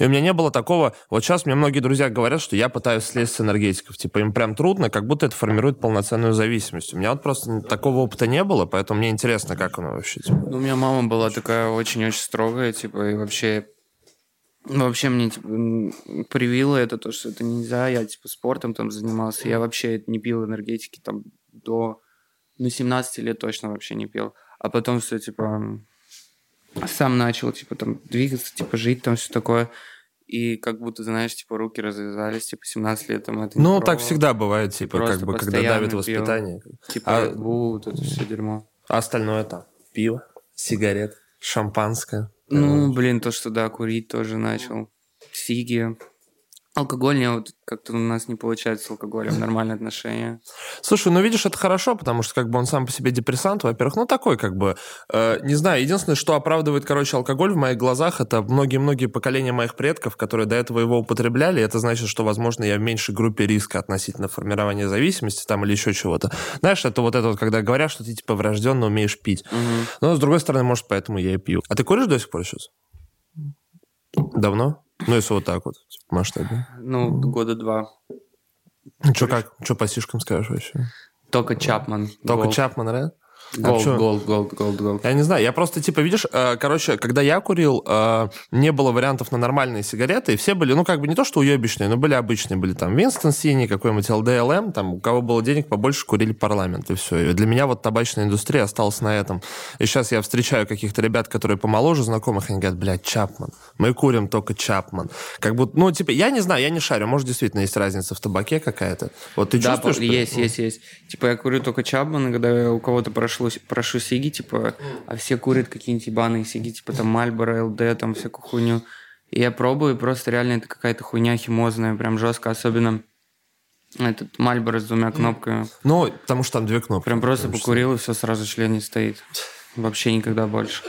И у меня не было такого... Вот сейчас мне многие друзья говорят, что я пытаюсь слезть с энергетиков. Типа им прям трудно, как будто это формирует полноценную зависимость. У меня вот просто такого опыта не было, поэтому мне интересно, как оно вообще. Типа. Ну, у меня мама была такая очень-очень строгая, типа, и вообще Вообще мне типа, привило это то, что это нельзя. Я типа спортом там занимался. Я вообще не пил энергетики там до ну, 17 лет точно вообще не пил. А потом все типа сам начал типа там двигаться, типа жить там все такое. И как будто, знаешь, типа руки развязались, типа 17 лет там это Ну, так всегда бывает, типа, как бы, когда давит воспитание. Пил, типа, а, вот это все дерьмо. А остальное там? Пиво, сигарет, шампанское. Ну, блин, то, что, да, курить тоже начал. Сиги. Алкоголь, не, вот как-то у нас не получается с алкоголем нормальные отношения. Слушай, ну видишь, это хорошо, потому что как бы он сам по себе депрессант, во-первых, ну такой как бы, э, не знаю, единственное, что оправдывает, короче, алкоголь в моих глазах, это многие-многие поколения моих предков, которые до этого его употребляли, это значит, что, возможно, я в меньшей группе риска относительно формирования зависимости там или еще чего-то. Знаешь, это вот это вот, когда говорят, что ты типа врожденно умеешь пить. Угу. Но с другой стороны, может, поэтому я и пью. А ты куришь до сих пор сейчас? Давно? Ну, если вот так вот, типа, масштабе. Ну, года два. Что как? Что по сишкам скажешь вообще? Только Чапман. Только Чапман, да? Gold, а gold, gold, gold, gold. Я не знаю, я просто, типа, видишь, э, короче, когда я курил, э, не было вариантов на нормальные сигареты, и все были, ну, как бы не то, что уебищные, но были обычные. Были там Winston Синий, какой-нибудь LD, LM, там, у кого было денег побольше, курили парламент, и все. И для меня вот табачная индустрия осталась на этом. И сейчас я встречаю каких-то ребят, которые помоложе знакомых, они говорят, блядь, Чапман. Мы курим только Чапман. Как будто, ну, типа, я не знаю, я не шарю, может, действительно есть разница в табаке какая-то. Вот ты да, чувствуешь? есть, есть, есть. Типа, я курю только Чапман, когда у кого-то прошло, прошу сиги, сиги, типа, а все курят какие-нибудь ебаные сиги, типа там Мальборо, ЛД, там всякую хуйню. И я пробую, и просто реально это какая-то хуйня химозная, прям жестко, особенно этот Мальборо с двумя кнопками. Ну, потому что там две кнопки. Прям просто покурил, и все, сразу член не стоит. Вообще никогда больше.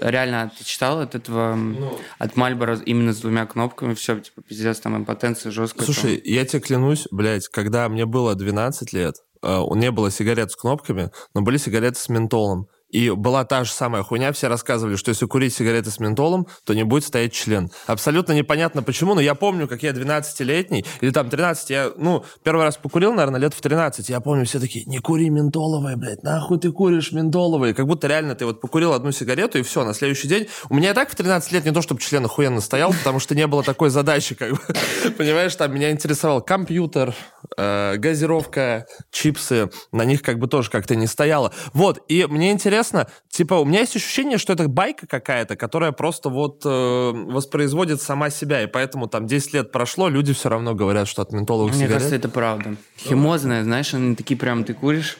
Реально, ты читал от этого, ну, от Мальбора именно с двумя кнопками, все, типа, пиздец, там импотенция жесткая. Слушай, там. я тебе клянусь, блядь, когда мне было 12 лет, э, не было сигарет с кнопками, но были сигареты с ментолом. И была та же самая хуйня, все рассказывали, что если курить сигареты с ментолом, то не будет стоять член. Абсолютно непонятно почему, но я помню, как я 12-летний, или там 13, я, ну, первый раз покурил, наверное, лет в 13, я помню, все такие, не кури ментоловые, блядь, нахуй ты куришь ментоловые, как будто реально ты вот покурил одну сигарету, и все, на следующий день, у меня и так в 13 лет не то, чтобы член охуенно стоял, потому что не было такой задачи, как бы, понимаешь, там меня интересовал компьютер, э, газировка, чипсы, на них как бы тоже как-то не стояло. Вот, и мне интересно, интересно, типа, у меня есть ощущение, что это байка какая-то, которая просто вот э, воспроизводит сама себя, и поэтому там 10 лет прошло, люди все равно говорят, что от ментоловых Мне сигарет... кажется, это правда. Химозная, знаешь, они такие прям, ты куришь,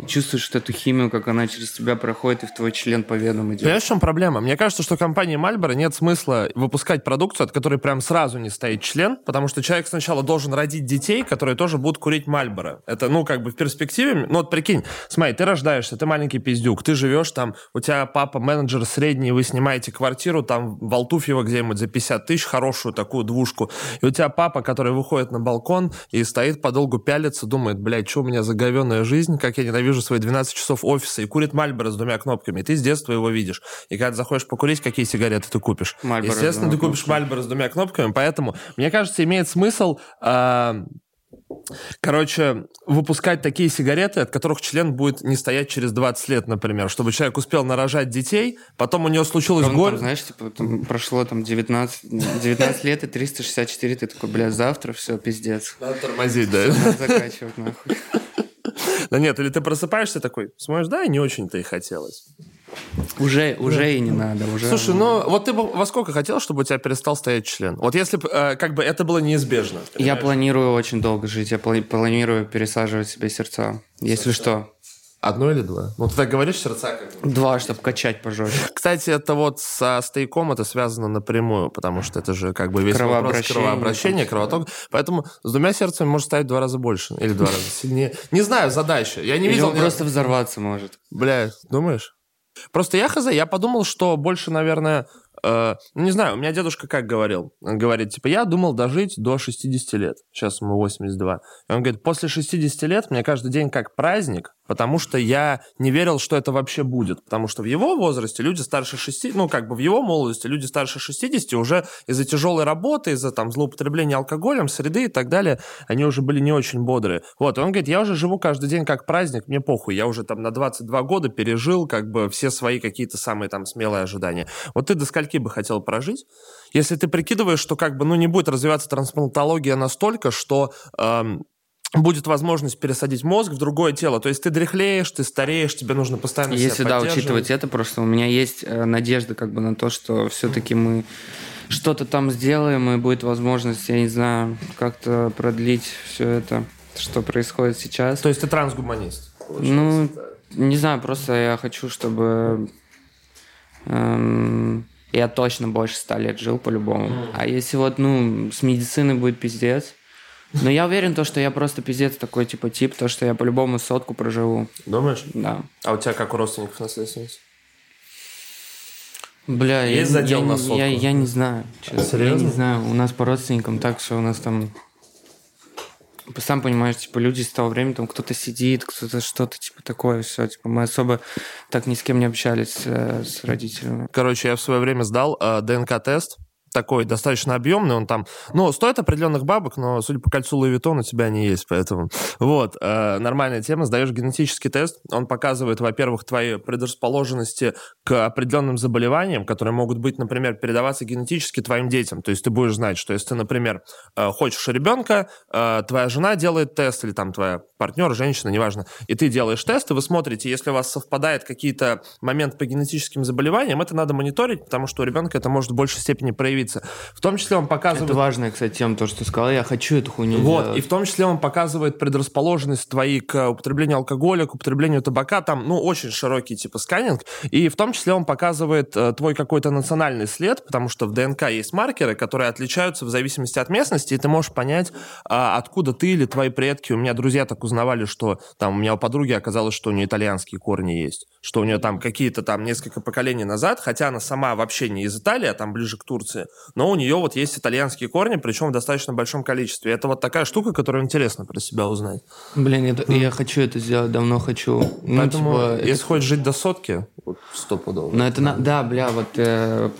и чувствуешь эту химию, как она через тебя проходит и в твой член по венам идет. Понимаешь, в чем проблема? Мне кажется, что компании Marlboro нет смысла выпускать продукцию, от которой прям сразу не стоит член, потому что человек сначала должен родить детей, которые тоже будут курить Marlboro. Это, ну, как бы в перспективе... Ну, вот прикинь, смотри, ты рождаешься, ты маленький пиздюк, ты живешь там, у тебя папа менеджер средний, вы снимаете квартиру там в Алтуфьево где-нибудь за 50 тысяч, хорошую такую двушку, и у тебя папа, который выходит на балкон и стоит подолгу пялится, думает, блядь, что у меня за говенная жизнь, как я ненавижу свои 12 часов офиса и курит Мальборо с двумя кнопками, ты с детства его видишь. И когда заходишь покурить, какие сигареты ты купишь? Marlboro Естественно, ты купишь Мальборо с двумя кнопками, поэтому, мне кажется, имеет смысл... Э, Короче, выпускать такие сигареты, от которых член будет не стоять через 20 лет, например, чтобы человек успел нарожать детей, потом у него случилось горе. знаешь, типа, там прошло там 19, 19 лет и 364, ты такой, бля, завтра все, пиздец. Надо тормозить, да? Надо заканчивать, нахуй. Да нет, или ты просыпаешься такой, смотришь, да, и не очень-то и хотелось. Уже, уже и не надо. Уже... Слушай, ну вот ты бы во сколько хотел, чтобы у тебя перестал стоять член? Вот если бы э, как бы это было неизбежно. Я планирую очень долго жить. Я планирую пересаживать себе сердца. Если что. Одно или два? Ну, ты так говоришь, сердца как бы. Два, чтобы качать пожестче. Кстати, это вот со стейком это связано напрямую, потому что это же как бы весь вопрос кровообращения, кровоток. Поэтому с двумя сердцами может стать в два раза больше или два раза сильнее. Не знаю, задача. Я не или видел... он просто взорваться может. Бля, думаешь? Просто я хз, я подумал, что больше, наверное, э, ну, не знаю, у меня дедушка как говорил? Он говорит, типа, я думал дожить до 60 лет. Сейчас ему 82. И он говорит, после 60 лет мне каждый день как праздник, потому что я не верил, что это вообще будет. Потому что в его возрасте люди старше 60, ну, как бы в его молодости люди старше 60 уже из-за тяжелой работы, из-за там злоупотребления алкоголем, среды и так далее, они уже были не очень бодрые. Вот, и он говорит, я уже живу каждый день как праздник, мне похуй, я уже там на 22 года пережил как бы все свои какие-то самые там смелые ожидания. Вот ты до скольки бы хотел прожить? Если ты прикидываешь, что как бы, ну, не будет развиваться трансплантология настолько, что эм, будет возможность пересадить мозг в другое тело. То есть ты дряхлеешь, ты стареешь, тебе нужно постоянно Если, да, учитывать это, просто у меня есть э, надежда как бы на то, что все-таки мы что-то там сделаем, и будет возможность, я не знаю, как-то продлить все это, что происходит сейчас. То есть ты трансгуманист? Ну, не знаю, просто я хочу, чтобы эм, я точно больше ста лет жил по-любому. Mm. А если вот, ну, с медициной будет пиздец, но я уверен, то, что я просто пиздец такой, типа, тип, то, что я по-любому сотку проживу. Думаешь? Да. А у тебя как у родственников наследственность? Бля, Есть я, задел я, на я, я, я не знаю. Честно. Серьезно? Я не знаю. У нас по родственникам так, что у нас там... Сам понимаешь, типа, люди с того времени, там кто-то сидит, кто-то что-то, типа, такое, все. Типа, мы особо так ни с кем не общались э, с родителями. Короче, я в свое время сдал э, ДНК-тест, такой достаточно объемный, он там, ну, стоит определенных бабок, но, судя по кольцу Луи Vuitton, у тебя они есть, поэтому, вот, э, нормальная тема, сдаешь генетический тест, он показывает, во-первых, твои предрасположенности к определенным заболеваниям, которые могут быть, например, передаваться генетически твоим детям, то есть ты будешь знать, что если ты, например, э, хочешь ребенка, э, твоя жена делает тест, или там твоя партнер, женщина, неважно, и ты делаешь тест, и вы смотрите, если у вас совпадает какие-то моменты по генетическим заболеваниям, это надо мониторить, потому что у ребенка это может в большей степени проявиться появиться. В том числе он показывает... Это важная, кстати, тема, то, что ты сказал. Я хочу эту хуйню Вот, делать. и в том числе он показывает предрасположенность твои к употреблению алкоголя, к употреблению табака. Там, ну, очень широкий, типа, сканинг. И в том числе он показывает э, твой какой-то национальный след, потому что в ДНК есть маркеры, которые отличаются в зависимости от местности, и ты можешь понять, э, откуда ты или твои предки. У меня друзья так узнавали, что там у меня у подруги оказалось, что у нее итальянские корни есть, что у нее там какие-то там несколько поколений назад, хотя она сама вообще не из Италии, а там ближе к Турции, но у нее вот есть итальянские корни, причем в достаточно большом количестве. Это вот такая штука, которую интересно про себя узнать. Блин, это, я хочу это сделать, давно хочу. Ну, Поэтому, типа, если это... хочешь жить до сотки, вот стопудово. Ну, это, на... да, бля, вот э,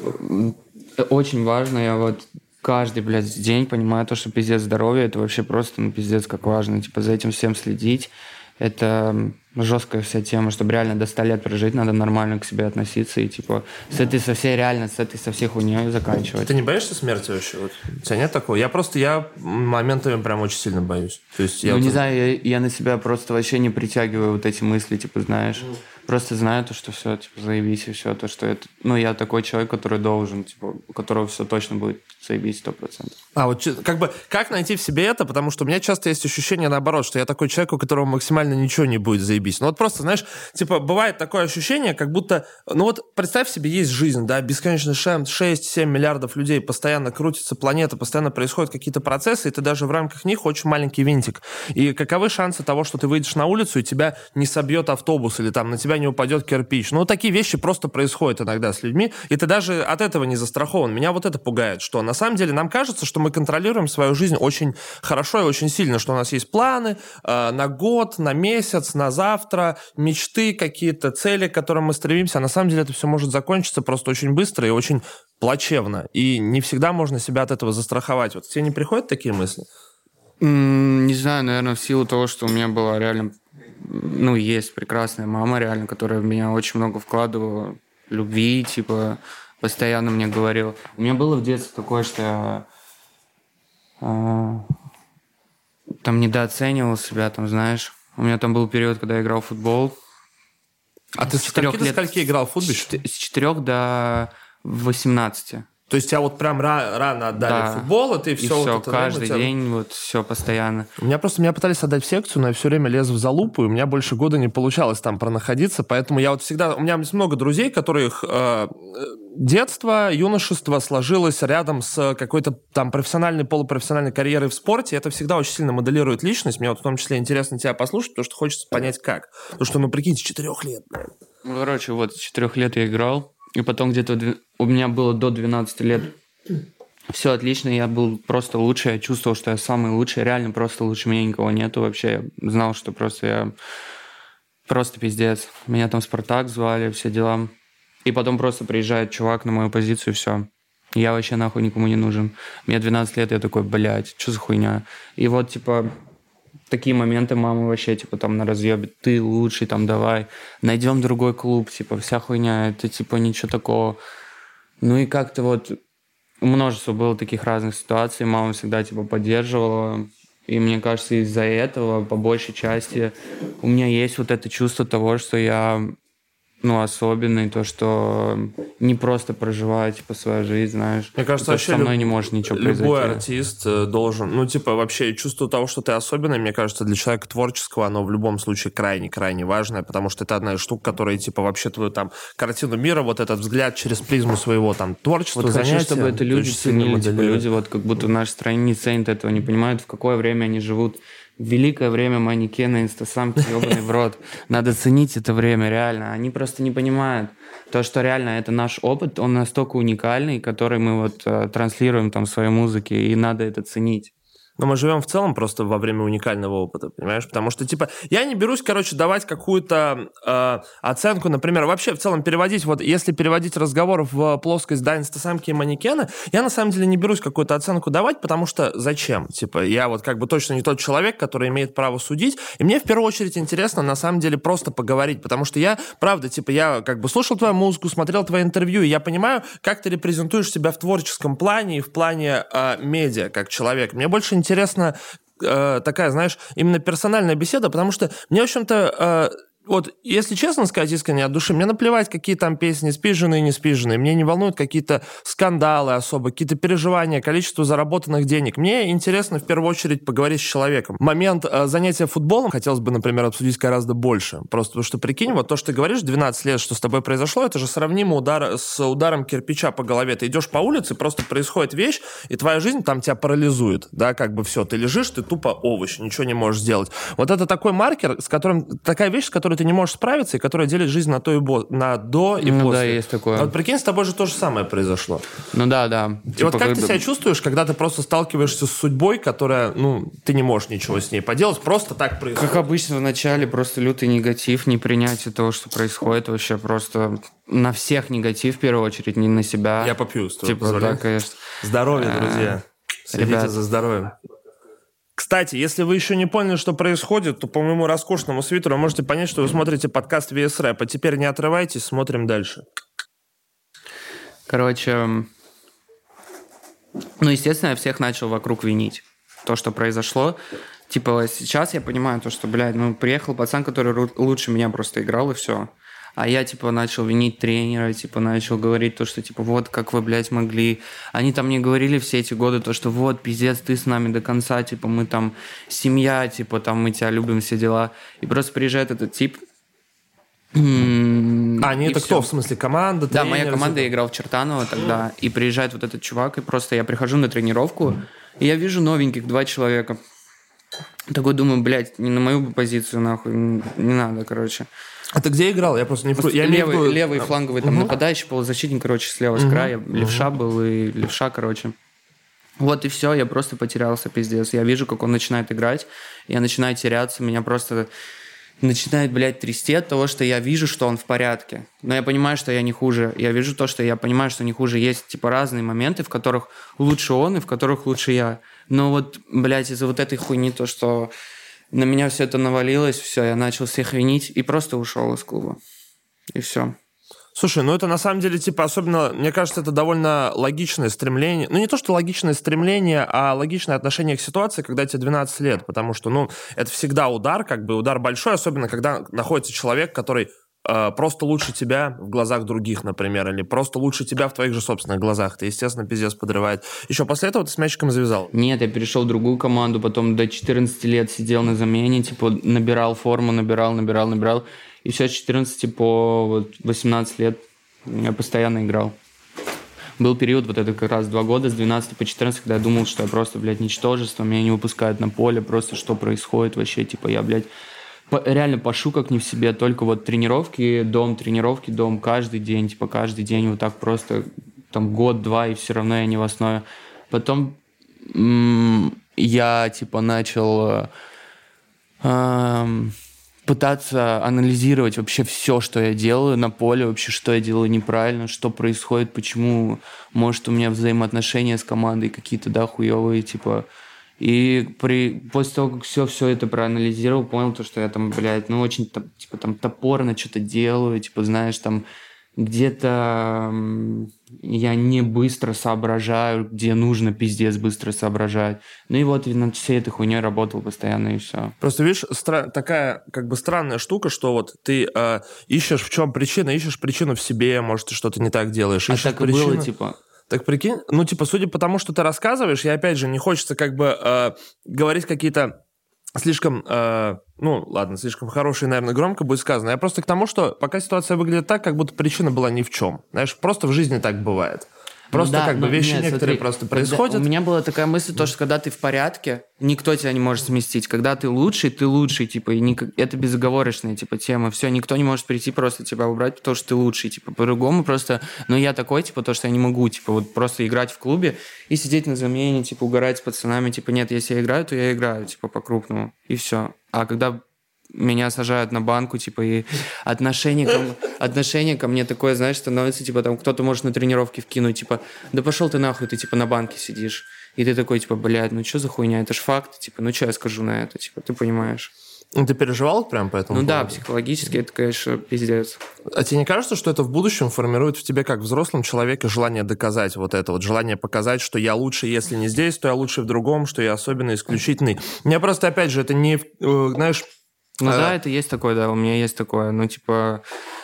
очень важно, я вот каждый, блядь, день понимаю то, что пиздец здоровье, это вообще просто, ну, пиздец, как важно, типа, за этим всем следить. Это жесткая вся тема, чтобы реально до 100 лет прожить, надо нормально к себе относиться и, типа, с этой со всей реально, с этой со всей хуйней заканчивать. Ты не боишься смерти вообще? Вот, у тебя нет такого? Я просто, я моментами прям очень сильно боюсь. То есть я ну, вот... не знаю, я, я на себя просто вообще не притягиваю вот эти мысли, типа, знаешь. Mm. Просто знаю то, что все, типа, заебись и все, то, что это... Ну, я такой человек, который должен, типа, у которого все точно будет заебись сто процентов. А вот как бы, как найти в себе это? Потому что у меня часто есть ощущение наоборот, что я такой человек, у которого максимально ничего не будет заебись. Ну вот просто, знаешь, типа, бывает такое ощущение, как будто... Ну вот представь себе, есть жизнь, да, бесконечно 6-7 миллиардов людей, постоянно крутится планета, постоянно происходят какие-то процессы, и ты даже в рамках них очень маленький винтик. И каковы шансы того, что ты выйдешь на улицу, и тебя не собьет автобус, или там на тебя не упадет кирпич. Ну, такие вещи просто происходят иногда с людьми, и ты даже от этого не застрахован. Меня вот это пугает, что на самом деле нам кажется, что мы контролируем свою жизнь очень хорошо и очень сильно, что у нас есть планы э, на год, на месяц, на завтра, мечты какие-то, цели, к которым мы стремимся. А на самом деле это все может закончиться просто очень быстро и очень плачевно. И не всегда можно себя от этого застраховать. Вот тебе не приходят такие мысли? Не знаю, наверное, в силу того, что у меня была реально ну, есть прекрасная мама, реально, которая в меня очень много вкладывала любви, типа, постоянно мне говорила. У меня было в детстве такое, что я э, там недооценивал себя, там, знаешь. У меня там был период, когда я играл в футбол. А ты с четырех лет... до скольки играл в футбол? С четырех до 18. То есть тебя вот прям ра- рано отдали да. футбол, и ты все, и все вот каждый тебя... день, вот все постоянно. У меня просто меня пытались отдать в секцию, но я все время лез в залупу, и у меня больше года не получалось там пронаходиться, поэтому я вот всегда... У меня есть много друзей, которых э, детство, юношество сложилось рядом с какой-то там профессиональной, полупрофессиональной карьерой в спорте, это всегда очень сильно моделирует личность. Мне вот в том числе интересно тебя послушать, потому что хочется понять, как. Потому что, ну, прикинь, с четырех лет, блядь. Ну, короче, вот, с четырех лет я играл, и потом где-то у меня было до 12 лет все отлично, я был просто лучше, я чувствовал, что я самый лучший, реально просто лучше меня никого нету вообще. Я знал, что просто я Просто пиздец. Меня там Спартак звали, все дела. И потом просто приезжает чувак на мою позицию, все. Я вообще нахуй никому не нужен. Мне 12 лет, я такой, блядь, что за хуйня? И вот, типа, такие моменты мамы вообще, типа, там на разъебе, ты лучший, там, давай, найдем другой клуб, типа, вся хуйня, это, типа, ничего такого. Ну и как-то вот множество было таких разных ситуаций, мама всегда, типа, поддерживала, и мне кажется, из-за этого, по большей части, у меня есть вот это чувство того, что я ну, особенный, то, что не просто проживаю, типа, свою жизнь, знаешь. Мне кажется, то, вообще со мной не может ничего любой произойти. артист э, должен, ну, типа, вообще чувство того, что ты особенный, мне кажется, для человека творческого, оно в любом случае крайне-крайне важное, потому что это одна из штук, которая, типа, вообще твою там картину мира, вот этот взгляд через призму своего там творчества, вот занятия. хочу, чтобы это люди ценили, типа, люди вот как будто в нашей стране не ценят этого, не понимают, в какое время они живут. Великое время манекена, инстасамки, ебаный в рот. Надо ценить это время, реально. Они просто не понимают. То, что реально это наш опыт, он настолько уникальный, который мы вот э, транслируем там в своей музыке, и надо это ценить. Но мы живем в целом просто во время уникального опыта, понимаешь? Потому что, типа, я не берусь, короче, давать какую-то э, оценку, например, вообще в целом переводить, вот если переводить разговор в плоскость, да, инстасамки и манекена, я на самом деле не берусь какую-то оценку давать, потому что зачем? Типа, я вот как бы точно не тот человек, который имеет право судить, и мне в первую очередь интересно, на самом деле, просто поговорить, потому что я, правда, типа, я как бы слушал твою музыку, смотрел твои интервью, и я понимаю, как ты репрезентуешь себя в творческом плане и в плане э, медиа, как человек. Мне больше интересно э, такая, знаешь, именно персональная беседа, потому что мне, в общем-то, э, вот, если честно сказать искренне от души, мне наплевать, какие там песни спиженные, не спиженные. Мне не волнуют какие-то скандалы особо, какие-то переживания, количество заработанных денег. Мне интересно в первую очередь поговорить с человеком. Момент э, занятия футболом хотелось бы, например, обсудить гораздо больше. Просто потому что, прикинь, вот то, что ты говоришь, 12 лет, что с тобой произошло, это же сравнимо удар, с ударом кирпича по голове. Ты идешь по улице, просто происходит вещь, и твоя жизнь там тебя парализует, да, как бы все. Ты лежишь, ты тупо овощ, ничего не можешь сделать. Вот это такой маркер, с которым, такая вещь, с которой ты не можешь справиться, и которая делит жизнь на, то и бо, на до и Ну после. да, есть такое. А вот прикинь, с тобой же то же самое произошло. Ну да, да. И вот как ты себя чувствуешь, когда ты просто сталкиваешься с судьбой, которая, ну, ты не можешь ничего с ней поделать, просто так происходит? Как обычно в начале просто лютый негатив, непринятие того, что происходит, вообще просто на всех негатив в первую очередь, не на себя. Я попью, Типа, позволения. да, конечно. Здоровье, А, друзья. Следите ребят. за здоровьем. Кстати, если вы еще не поняли, что происходит, то по моему роскошному свитеру можете понять, что вы смотрите подкаст VS Rap. А теперь не отрывайтесь, смотрим дальше. Короче, ну, естественно, я всех начал вокруг винить. То, что произошло. Типа, сейчас я понимаю то, что, блядь, ну, приехал пацан, который лучше меня просто играл, и все. А я, типа, начал винить тренера, типа, начал говорить то, что, типа, вот, как вы, блядь, могли. Они там мне говорили все эти годы то, что вот, пиздец, ты с нами до конца, типа, мы там семья, типа, там, мы тебя любим, все дела. И просто приезжает этот тип, м, А, не это всё. кто? В смысле, команда, Да, тренер, моя команда, я играл в Чертаново тогда, и приезжает вот этот чувак, и просто я прихожу на тренировку, и я вижу новеньких, два человека. Такой думаю, блядь, не на мою позицию, нахуй, не надо, короче. А ты где играл? Я просто не... курсе. Я левый, виду- левый фланговый там нападающий, полузащитник, короче, слева с края, левша был и левша, короче. Вот и все, я просто потерялся, пиздец. Я вижу, как он начинает играть, я начинаю теряться, меня просто начинает, блядь, трясти от того, что я вижу, что он в порядке. Но я понимаю, что я не хуже. Я вижу то, что я понимаю, что не хуже. Есть, типа, разные моменты, в которых лучше он и в которых лучше я. Но вот, блядь, из-за вот этой хуйни, то, что на меня все это навалилось, все, я начал всех винить и просто ушел из клуба. И все. Слушай, ну это на самом деле, типа, особенно, мне кажется, это довольно логичное стремление. Ну, не то, что логичное стремление, а логичное отношение к ситуации, когда тебе 12 лет. Потому что, ну, это всегда удар, как бы удар большой, особенно когда находится человек, который просто лучше тебя в глазах других, например, или просто лучше тебя в твоих же собственных глазах. Ты, естественно, пиздец подрывает. Еще после этого ты с мячиком завязал. Нет, я перешел в другую команду, потом до 14 лет сидел на замене, типа набирал форму, набирал, набирал, набирал. И все с 14 по вот, 18 лет я постоянно играл. Был период, вот это как раз два года, с 12 по 14, когда я думал, что я просто, блядь, ничтожество, меня не выпускают на поле, просто что происходит вообще, типа я, блядь, по- реально пошу как не в себе, только вот тренировки, дом, тренировки, дом каждый день, типа каждый день вот так просто, там год-два, и все равно я не в основе. Потом м, я, типа, начал э, эм, пытаться анализировать вообще все, что я делаю на поле, вообще, что я делаю неправильно, что происходит, почему, может, у меня взаимоотношения с командой какие-то, да, хуевые, типа, и при, после того, как все, все это проанализировал, понял то, что я там, блядь, ну, очень, типа, там, топорно что-то делаю, типа, знаешь, там, где-то я не быстро соображаю, где нужно пиздец быстро соображать. Ну и вот над всей этой хуйней работал постоянно и все. Просто видишь, стра- такая как бы странная штука, что вот ты э, ищешь в чем причина, ищешь причину в себе, может ты что-то не так делаешь. А ищешь так и причину... было, типа. Так прикинь, ну типа судя по тому, что ты рассказываешь, я опять же не хочется как бы э, говорить какие-то слишком, э, ну, ладно, слишком хороший, наверное, громко будет сказано. Я просто к тому, что пока ситуация выглядит так, как будто причина была ни в чем. Знаешь, просто в жизни так бывает. Просто Ну да, как бы вещи нет, некоторые смотри, просто когда- происходят. У меня была такая мысль, то, что когда ты в порядке, никто тебя не может сместить. Когда ты лучший, ты лучший, типа, и ник- это безоговорочная, типа, тема. Все, никто не может прийти просто тебя убрать, потому что ты лучший, типа, по-другому просто. Но я такой, типа, то, что я не могу, типа, вот просто играть в клубе и сидеть на замене, типа, угорать с пацанами, типа, нет, если я играю, то я играю, типа, по-крупному, и все. А когда меня сажают на банку, типа, и отношение ко, отношение ко мне такое, знаешь, становится, типа, там, кто-то может на тренировке вкинуть, типа, да пошел ты нахуй, ты, типа, на банке сидишь. И ты такой, типа, блядь, ну что за хуйня, это ж факт, типа, ну что я скажу на это, типа, ты понимаешь. Ну, Ты переживал прям по этому Ну да, поводу? психологически это, конечно, пиздец. А тебе не кажется, что это в будущем формирует в тебе как взрослом человеке желание доказать вот это вот, желание показать, что я лучше, если не здесь, то я лучше в другом, что я особенно исключительный. Мне просто, опять же, это не, э, знаешь, Ну А- да, это есть такое, да, у меня есть такое, ну, типа,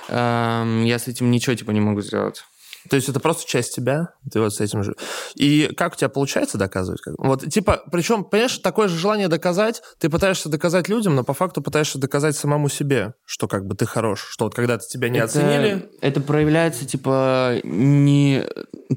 эм, я с этим ничего, типа, не могу сделать. То есть это просто часть тебя, ты вот с этим же. И как у тебя получается доказывать? Вот, типа, причем, понимаешь, такое же желание доказать, ты пытаешься доказать людям, но по факту пытаешься доказать самому себе, что как бы ты хорош, что вот когда-то тебя не это, оценили. Это проявляется, типа, не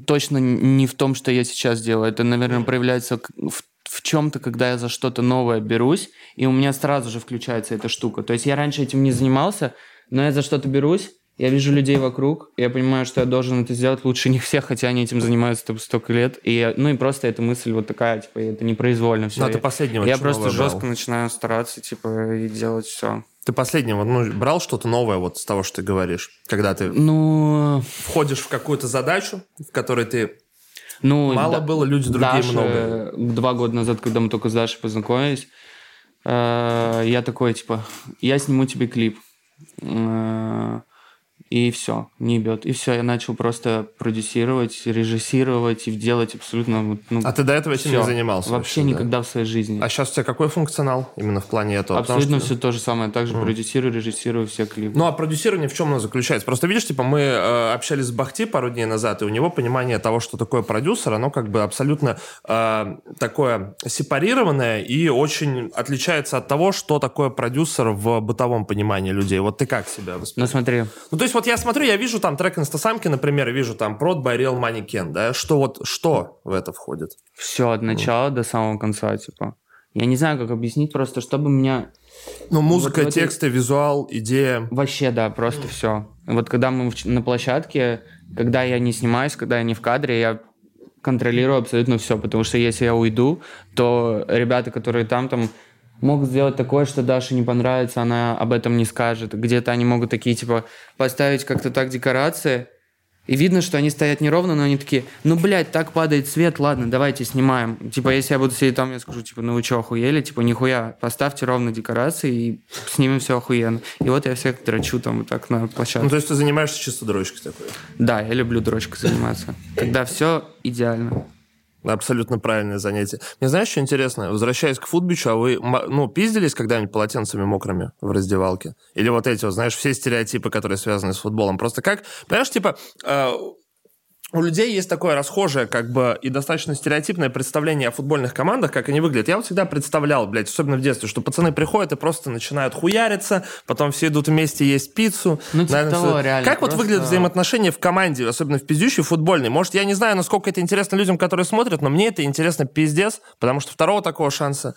точно не в том, что я сейчас делаю. Это, наверное, проявляется в, в чем-то, когда я за что-то новое берусь, и у меня сразу же включается эта штука. То есть я раньше этим не занимался, но я за что-то берусь, я вижу людей вокруг, я понимаю, что я должен это сделать лучше них всех, хотя они этим занимаются типа, столько лет. И, ну и просто эта мысль вот такая, типа, это непроизвольно все. А ты последнего я просто брал? жестко начинаю стараться, типа, и делать все. Ты последнего, ну, брал что-то новое вот с того, что ты говоришь, когда ты Ну, входишь в какую-то задачу, в которой ты Ну, Мало да- было, люди другие Даша, много. Два года назад, когда мы только с Дашей познакомились, э, я такой, типа, я сниму тебе клип. Э, И все, не бьет. И все, я начал просто продюсировать, режиссировать и делать абсолютно... Ну, А ты до этого этим не занимался? Вообще да? никогда в своей жизни. А сейчас у тебя какой функционал именно в плане этого? Потому Абсолютно что- все то же самое. Также продюсирую, режиссирую все клипы. Ну, а продюсирование в чем оно заключается? Просто видишь, типа, мы э, общались с Бахти пару дней назад, и у него понимание того, что такое продюсер, оно как бы абсолютно э, такое сепарированное и очень отличается от того, что такое продюсер в бытовом понимании людей. Вот ты как себя Ну воспринимаешь? смотри, Ну, то есть вот я смотрю, я вижу там трек Инстасамки, например, и вижу там Prod by Real Money да? Что вот, что в это входит? все от начала до самого конца, типа. Я не знаю, как объяснить, просто чтобы меня Ну, музыка, Вот тексты, визуал, идея. Вообще, да, просто все. Вот когда мы в- на площадке, когда я не снимаюсь, когда я не в кадре, я контролирую абсолютно все, потому что если я уйду, то ребята, которые там, там могут сделать такое, что Даше не понравится, она об этом не скажет. Где-то они могут такие, типа, поставить как-то так декорации, и видно, что они стоят неровно, но они такие, ну, блядь, так падает свет, ладно, давайте снимаем. Типа, если я буду сидеть там, я скажу, типа, ну вы что, охуели? Типа, нихуя, поставьте ровно декорации и снимем все охуенно. И вот я всех дрочу там вот так на площадке. Ну, то есть ты занимаешься чисто дрочкой такой. Да, я люблю дрочкой заниматься. Тогда все идеально. Абсолютно правильное занятие. Мне знаешь, что интересно? Возвращаясь к футбичу, а вы, ну, пиздились когда-нибудь полотенцами мокрыми в раздевалке? Или вот эти, вот, знаешь, все стереотипы, которые связаны с футболом? Просто как, понимаешь, типа, э, у людей есть такое расхожее, как бы, и достаточно стереотипное представление о футбольных командах, как они выглядят. Я вот всегда представлял, блядь, особенно в детстве, что пацаны приходят и просто начинают хуяриться, потом все идут вместе есть пиццу. Ну, типа Наверное, того, всё- реально, Как вот просто- выглядят взаимоотношения в команде, особенно в пиздющей футбольной? Может, я не знаю, насколько это интересно людям, которые смотрят, но мне это интересно пиздец, потому что второго такого шанса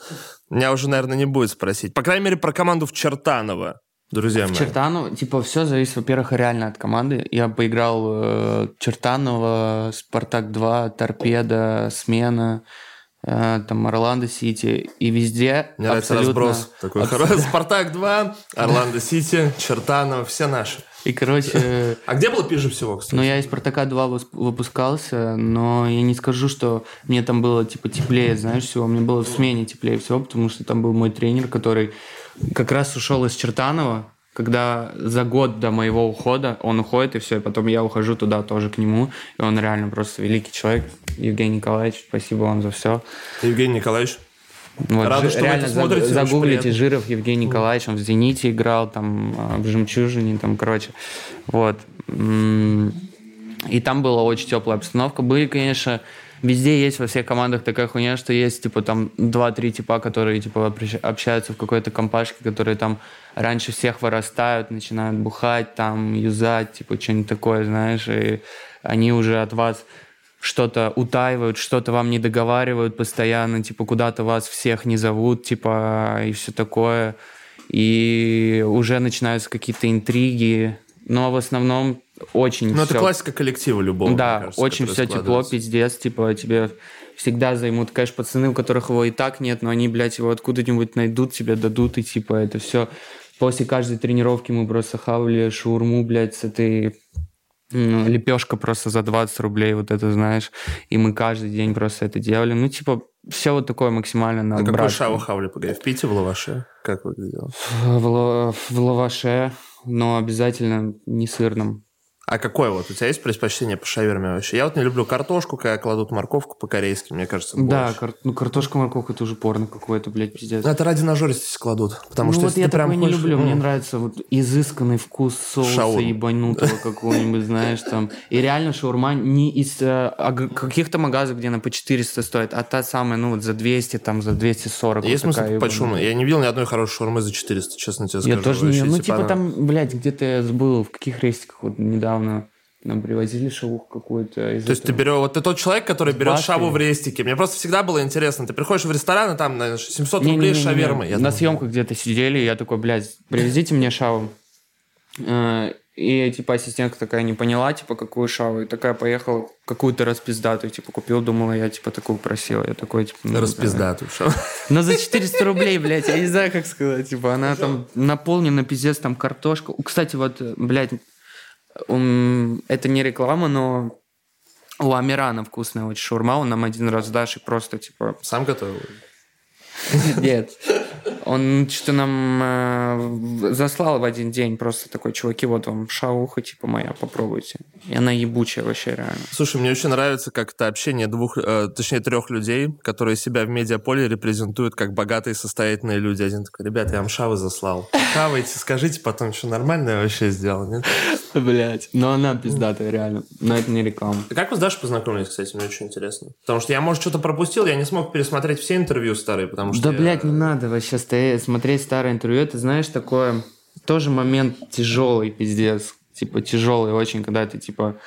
меня уже, наверное, не будет спросить. По крайней мере, про команду в Чертаново, друзья мои. Чертаново, типа, все зависит, во-первых, реально от команды. Я поиграл э, Чертаново, Спартак 2, Торпеда, Смена. э, там Орландо Сити, и везде Мне абсолютно... разброс. Такой хороший. Спартак 2, Орландо Сити, Чертанов, все наши. И, короче, А где было пизже всего, кстати? ну, я из «Спартака 2» выс- выпускался, но я не скажу, что мне там было, типа, теплее, знаешь, всего. Мне было в смене теплее всего, потому что там был мой тренер, который как раз ушел из Чертанова, когда за год до моего ухода он уходит, и все, и потом я ухожу туда тоже к нему, и он реально просто великий человек. Евгений Николаевич, спасибо вам за все. Евгений Николаевич. Вот, Рада, что вы реально это заг- смотрите, загуглите. Жиров Евгений Николаевич, он в «Зените» играл, там, а, в «Жемчужине», там, короче, вот. И там была очень теплая обстановка. Были, конечно, везде есть во всех командах такая хуйня, что есть, типа, там, два-три типа, которые, типа, общ- общаются в какой-то компашке, которые там раньше всех вырастают, начинают бухать, там, юзать, типа, что-нибудь такое, знаешь, и они уже от вас что-то утаивают, что-то вам не договаривают постоянно, типа куда-то вас всех не зовут, типа и все такое. И уже начинаются какие-то интриги. Но в основном очень Ну, это всё- классика коллектива любого, да, кажется, очень все тепло, пиздец, типа тебе всегда займут, конечно, пацаны, у которых его и так нет, но они, блядь, его откуда-нибудь найдут, тебе дадут, и типа это все. После каждой тренировки мы просто хавали шаурму, блядь, с этой лепешка просто за 20 рублей, вот это знаешь, и мы каждый день просто это делали. Ну, типа, все вот такое максимально на А какой шаву хавли, погоди, в Пите, в Лаваше? Как выглядело? В, ла- в лаваше, но обязательно не сырном. А какой вот? У тебя есть предпочтение по шаверме вообще? Я вот не люблю картошку, когда кладут морковку по-корейски, мне кажется, Да, больше. кар- ну картошка, морковка, это уже порно какое-то, блядь, пиздец. Ну, это ради нажористости кладут. Потому ну что вот я ты прям такое не хочешь- люблю. ну, Мне нравится вот изысканный вкус соуса Шаурма. ебанутого какого-нибудь, знаешь, там. И реально шаурма не из э, аг- каких-то магазов, где она по 400 стоит, а та самая, ну вот за 200, там за 240. Есть вот смысл покупать шаурму? Я не видел ни одной хорошей шаурмы за 400, честно тебе Я скажу. тоже не... Ну, типа она- там, блядь, где-то я забыл, в каких рейсиках вот недавно нам привозили шавуху какую-то. из То есть ты этого. берешь, вот ты тот человек, который берет шаву в рестике. Мне просто всегда было интересно. Ты приходишь в ресторан, и там, наверное, 700 рублей Не-не-не-не. шавермы. Я На думаю, съемках где-то сидели, и я такой, блядь, привезите мне шаву. Э, И, типа, ассистентка такая не поняла, типа, какую шаву. И такая поехала какую-то распиздатую, типа, купил, думала, я, типа, такую просила. Я такой, типа, ну, Распиздатую шаву. Но за 400 рублей, блядь, я не знаю, как сказать. Типа, она там наполнена, пиздец, там картошка. Кстати, вот, блядь, это не реклама, но у Амирана вкусная очень шаурма. Он нам один раз с Дашей просто, типа, Сам готовил? нет. Он что нам э, заслал в один день просто такой, чуваки, вот вам шауха, типа моя, попробуйте. И она ебучая вообще реально. Слушай, мне очень нравится как-то общение двух, э, точнее, трех людей, которые себя в медиаполе репрезентуют как богатые состоятельные люди. Один такой, ребята, я вам шавы заслал. Хавайте, скажите потом, что нормальное вообще сделал, нет? Блять. Но она пиздатая, реально. Но это не реклама. А как вы с Дашей познакомились, кстати, мне очень интересно. Потому что я, может, что-то пропустил, я не смог пересмотреть все интервью старые, потому что... Да, я- блядь, не надо вообще смотреть старое интервью. Это, знаешь, такое... Тоже момент тяжелый, пиздец. Типа, тяжелый очень, когда ты, типа...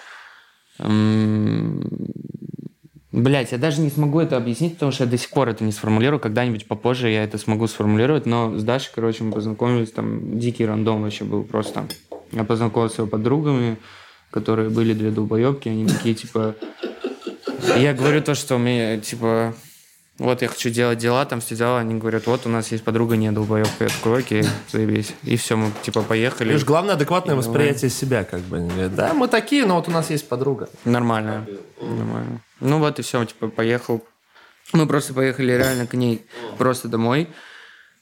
Блять, я даже не смогу это объяснить, потому что я до сих пор это не сформулирую. Когда-нибудь попозже я это смогу сформулировать. Но с Дашей, короче, мы познакомились, там дикий рандом вообще был просто. Я познакомился с его подругами, которые были две долбоебки, они такие, типа... Я говорю то, что у меня, типа, вот я хочу делать дела, там все дела, они говорят, вот у нас есть подруга не долбоебка. Я такой, окей, заебись. И все, мы, типа, поехали. Видишь, главное адекватное И восприятие себя, как бы. Да, мы такие, но вот у нас есть подруга. Нормально. Нормально. Ну вот и все, типа, поехал. Мы просто поехали реально к ней просто домой.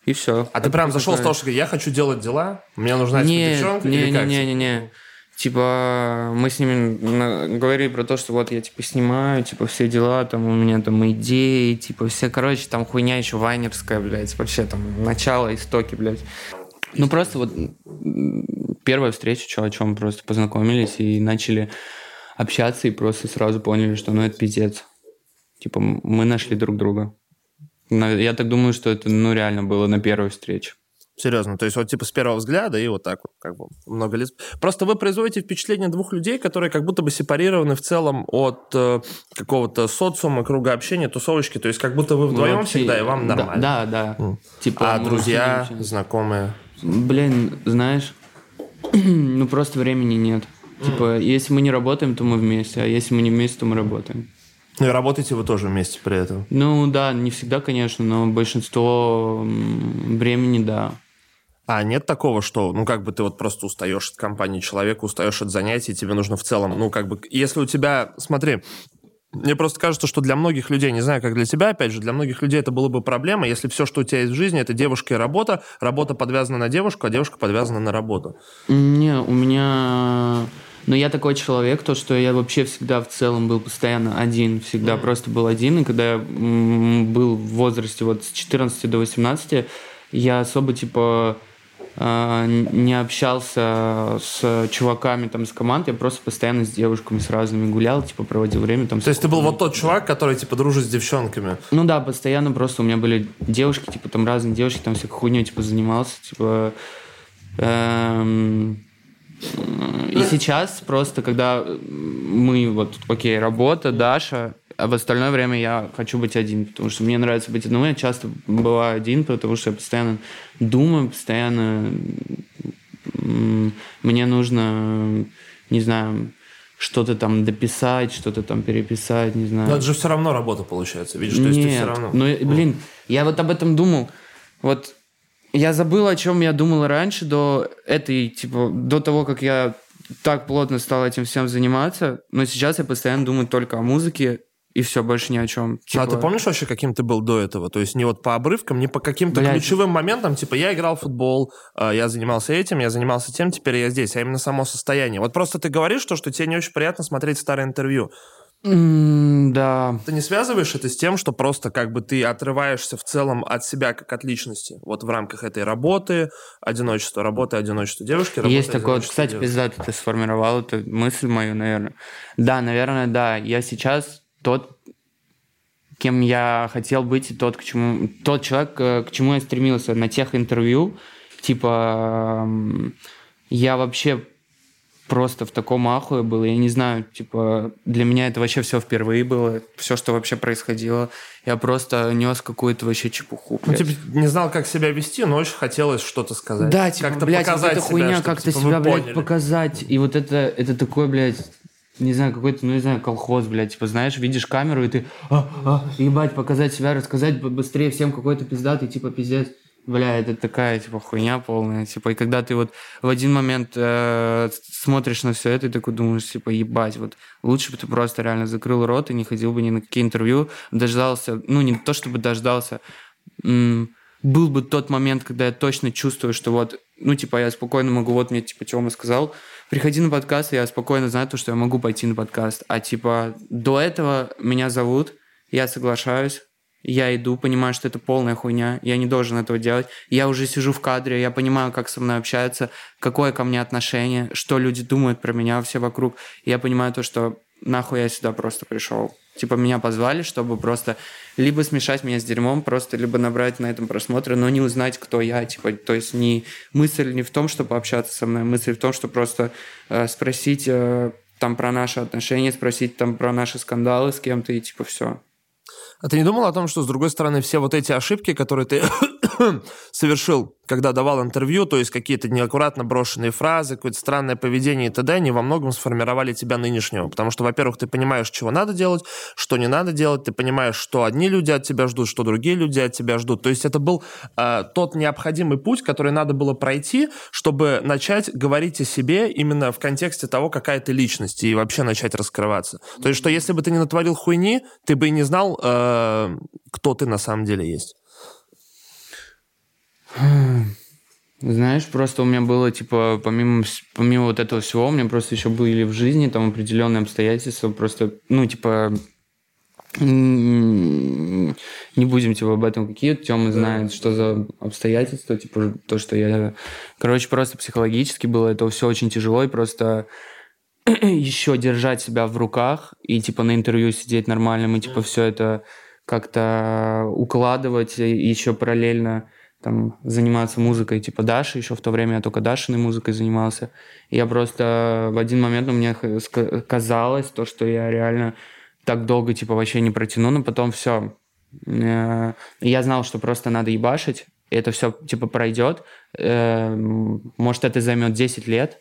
И все. А ты прям зашел с того, что я хочу делать дела, мне нужна эта не, девчонка, не, не, не, не, не. Типа, мы с ними говорили про то, что вот я, типа, снимаю, типа, все дела, там, у меня там идеи, типа, все, короче, там хуйня еще вайнерская, блядь, вообще там начало, истоки, блядь. Ну, просто вот первая встреча, чё, о чем просто познакомились и начали общаться, и просто сразу поняли, что, ну, это пиздец. Типа, мы нашли друг друга. Я так думаю, что это, ну, реально было на первой встрече. Серьезно, то есть вот типа с первого взгляда и вот так вот, как бы много лет. Просто вы производите впечатление двух людей, которые как будто бы сепарированы в целом от э, какого-то социума, круга общения, тусовочки, то есть как будто вы вдвоем вообще- всегда, и вам нормально. Да, да. М. Типа, А мы друзья, вообще знакомые. Блин, знаешь, ну просто времени нет. Типа, если мы не работаем, то мы вместе, а если мы не вместе, то мы работаем. Ну и работаете вы тоже вместе при этом? Ну да, не всегда, конечно, но большинство времени, да. А нет такого, что, ну, как бы ты вот просто устаешь от компании человека, устаешь от занятий, тебе нужно в целом, ну, как бы, если у тебя, смотри, мне просто кажется, что для многих людей, не знаю, как для тебя, опять же, для многих людей это было бы проблема, если все, что у тебя есть в жизни, это девушка и работа, работа подвязана на девушку, а девушка подвязана на работу. Не, у меня... Но я такой человек, то, что я вообще всегда в целом был постоянно один, всегда mm-hmm. просто был один. И когда я был в возрасте вот с 14 до 18, я особо, типа, не общался с чуваками там с команд, я просто постоянно с девушками с разными гулял, типа проводил время там. То есть ты был вот тот чувак, который типа дружит с девчонками? Ну да, постоянно просто у меня были девушки, типа там разные девушки, там всякой хуйней типа занимался, типа. Эм, и сейчас просто, когда мы вот, окей, работа, Даша, а в остальное время я хочу быть один, потому что мне нравится быть одному. Я часто бываю один, потому что я постоянно думаю, постоянно мне нужно, не знаю, что-то там дописать, что-то там переписать, не знаю. Но это же все равно работа получается, видишь, то есть Нет, ты все равно. Ну, блин, я вот об этом думал. Вот я забыл, о чем я думал раньше, до этой, типа, до того, как я так плотно стал этим всем заниматься, но сейчас я постоянно думаю только о музыке, и все, больше ни о чем. Типа... А ты помнишь вообще, каким ты был до этого? То есть не вот по обрывкам, не по каким-то Блядь. ключевым моментам, типа я играл в футбол, а, я занимался этим, я занимался тем, теперь я здесь, а именно само состояние. Вот просто ты говоришь то, что тебе не очень приятно смотреть старое интервью. Mm, да. Ты не связываешь это с тем, что просто как бы ты отрываешься в целом от себя как от личности? Вот в рамках этой работы, одиночество работы, одиночество девушки, работы, Есть такое, кстати, пиздато ты сформировал эту мысль мою, наверное. Да, наверное, да. Я сейчас тот, кем я хотел быть, тот, к чему, тот человек, э, к чему я стремился на тех интервью. Типа, я вообще просто в таком ахуе был. Я не знаю, типа, для меня это вообще все впервые было. Все, что вообще происходило. Я просто нес какую-то вообще чепуху. Ну, типа, не знал, как себя вести, но очень хотелось что-то сказать. Да, типа, как-то блядь, показать вот эта хуйня, как-то типа, себя, блядь, показать. И вот это, это такое, блядь, не знаю, какой-то, ну, не знаю, колхоз, блядь, типа, знаешь, видишь камеру, и ты, а, а, ебать, показать себя, рассказать быстрее всем какой-то пиздатый, типа, пиздец. Бля, это такая, типа, хуйня полная, типа, и когда ты вот в один момент э, смотришь на все это, и такой думаешь, типа, ебать, вот лучше бы ты просто реально закрыл рот и не ходил бы ни на какие интервью, дождался, ну, не то чтобы дождался, м- был бы тот момент, когда я точно чувствую, что вот, ну, типа, я спокойно могу, вот мне, типа, Тёма сказал, приходи на подкаст, я спокойно знаю то, что я могу пойти на подкаст. А типа до этого меня зовут, я соглашаюсь, я иду, понимаю, что это полная хуйня, я не должен этого делать. Я уже сижу в кадре, я понимаю, как со мной общаются, какое ко мне отношение, что люди думают про меня, все вокруг. Я понимаю то, что нахуй я сюда просто пришел. Типа меня позвали, чтобы просто либо смешать меня с дерьмом, просто либо набрать на этом просмотры, но не узнать, кто я. Типа, то есть не мысль не в том, чтобы пообщаться со мной, мысль в том, что просто э, спросить э, там про наши отношения, спросить там про наши скандалы с кем-то и типа все. А ты не думал о том, что, с другой стороны, все вот эти ошибки, которые ты совершил, когда давал интервью, то есть какие-то неаккуратно брошенные фразы, какое-то странное поведение и т.д., они во многом сформировали тебя нынешнего. Потому что, во-первых, ты понимаешь, чего надо делать, что не надо делать, ты понимаешь, что одни люди от тебя ждут, что другие люди от тебя ждут. То есть это был э, тот необходимый путь, который надо было пройти, чтобы начать говорить о себе именно в контексте того, какая ты личность, и вообще начать раскрываться. То есть что если бы ты не натворил хуйни, ты бы и не знал, э, кто ты на самом деле есть. Знаешь, просто у меня было, типа, помимо, помимо вот этого всего, у меня просто еще были в жизни там определенные обстоятельства, просто, ну, типа, не будем, типа, об этом какие. Тёма знает, что за обстоятельства, типа, то, что я... Короче, просто психологически было это все очень тяжело, и просто еще держать себя в руках и, типа, на интервью сидеть нормально, и, типа, все это как-то укладывать еще параллельно там, заниматься музыкой типа Даши. Еще в то время я только Дашиной музыкой занимался. И я просто в один момент мне казалось то, что я реально так долго типа вообще не протяну, но потом все. Э, я знал, что просто надо ебашить, и это все типа пройдет. Э, может, это займет 10 лет,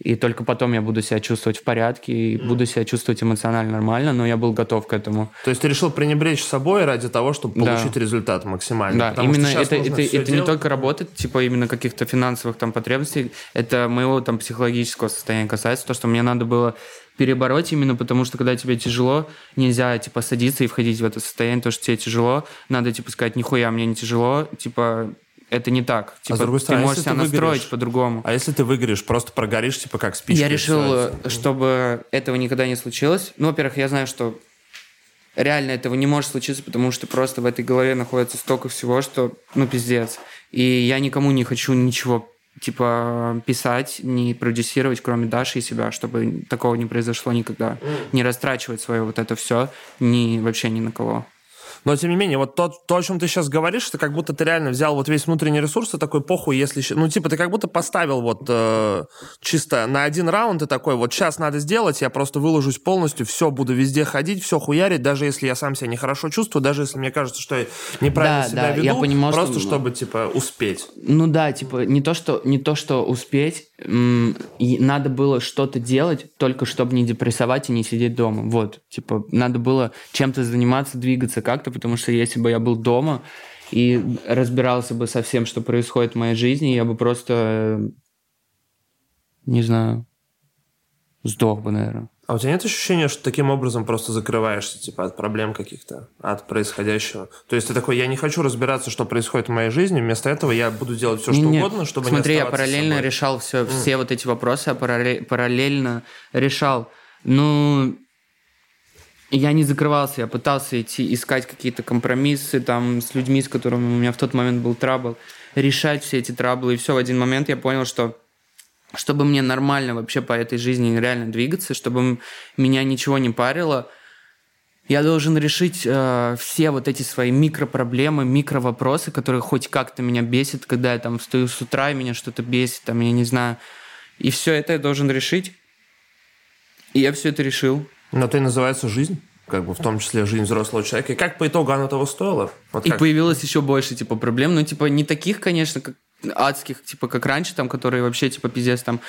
и только потом я буду себя чувствовать в порядке и mm. буду себя чувствовать эмоционально нормально, но я был готов к этому. То есть ты решил пренебречь собой ради того, чтобы получить да. результат максимально? Да, Потому именно это, это, это не только работать, типа именно каких-то финансовых там потребностей, это моего там психологического состояния касается, то, что мне надо было перебороть именно потому, что когда тебе тяжело, нельзя, типа, садиться и входить в это состояние, то, что тебе тяжело, надо, типа, сказать, нихуя, мне не тяжело, типа, это не так. Типа, а с типа, другой стороны, ты можешь себя настроить по-другому. А если ты выиграешь, просто прогоришь, типа как спичка? Я решил, все, чтобы этого никогда не случилось. Ну, во-первых, я знаю, что реально этого не может случиться, потому что просто в этой голове находится столько всего, что, ну, пиздец. И я никому не хочу ничего типа писать, не продюсировать, кроме Даши и себя, чтобы такого не произошло никогда. Не растрачивать свое вот это все ни вообще ни на кого. Но, тем не менее, вот то, то, о чем ты сейчас говоришь, это как будто ты реально взял вот весь внутренний ресурс и такой, похуй, если... Ну, типа, ты как будто поставил вот э, чисто на один раунд и такой, вот сейчас надо сделать, я просто выложусь полностью, все, буду везде ходить, все хуярить, даже если я сам себя нехорошо чувствую, даже если мне кажется, что я неправильно да, себя да, веду, я понимал, просто что... чтобы, типа, успеть. Ну да, типа, не то, что, не то, что успеть, надо было что-то делать, только чтобы не депрессовать и не сидеть дома. Вот, типа, надо было чем-то заниматься, двигаться как-то, потому что если бы я был дома и разбирался бы со всем, что происходит в моей жизни, я бы просто, не знаю, сдох бы, наверное. А у тебя нет ощущения, что таким образом просто закрываешься, типа, от проблем каких-то, от происходящего? То есть ты такой, я не хочу разбираться, что происходит в моей жизни, вместо этого я буду делать все, что Нет. угодно, чтобы Смотри, не я параллельно собой. решал все, mm. все вот эти вопросы, я параллельно решал. Ну, я не закрывался, я пытался идти, искать какие-то компромиссы там с людьми, с которыми у меня в тот момент был трабл, решать все эти траблы, и все, в один момент я понял, что чтобы мне нормально вообще по этой жизни реально двигаться, чтобы меня ничего не парило, я должен решить э, все вот эти свои микропроблемы, микровопросы, которые хоть как-то меня бесит, когда я там встаю с утра, и меня что-то бесит, там, я не знаю. И все это я должен решить. И я все это решил. Но это и называется жизнь как бы в том числе жизнь взрослого человека. И как по итогу оно того стоило? Вот и как? появилось еще больше, типа, проблем. Ну, типа, не таких, конечно, как адских, типа, как раньше, там, которые вообще, типа, пиздец, там,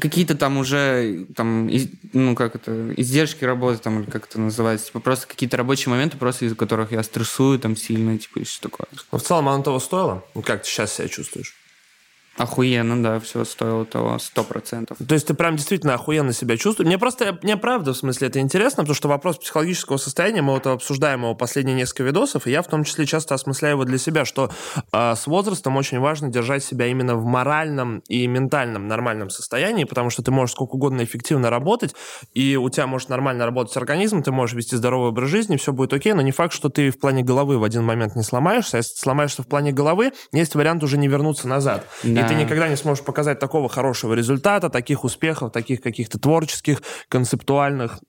какие-то там уже, там, из, ну, как это, издержки работы, там, или как это называется, типа, просто какие-то рабочие моменты, просто из-за которых я стрессую, там, сильно, типа, и все такое. Но в целом оно того стоило? Ну, как ты сейчас себя чувствуешь? Охуенно, да, все стоило того, сто процентов. То есть ты прям действительно охуенно себя чувствуешь? Мне просто, мне правда, в смысле, это интересно, потому что вопрос психологического состояния, мы вот обсуждаем его последние несколько видосов, и я в том числе часто осмысляю его для себя, что э, с возрастом очень важно держать себя именно в моральном и ментальном нормальном состоянии, потому что ты можешь сколько угодно эффективно работать, и у тебя может нормально работать организм, ты можешь вести здоровый образ жизни, все будет окей, но не факт, что ты в плане головы в один момент не сломаешься, а если сломаешься в плане головы, есть вариант уже не вернуться назад. Да. И ты никогда не сможешь показать такого хорошего результата, таких успехов, таких каких-то творческих, концептуальных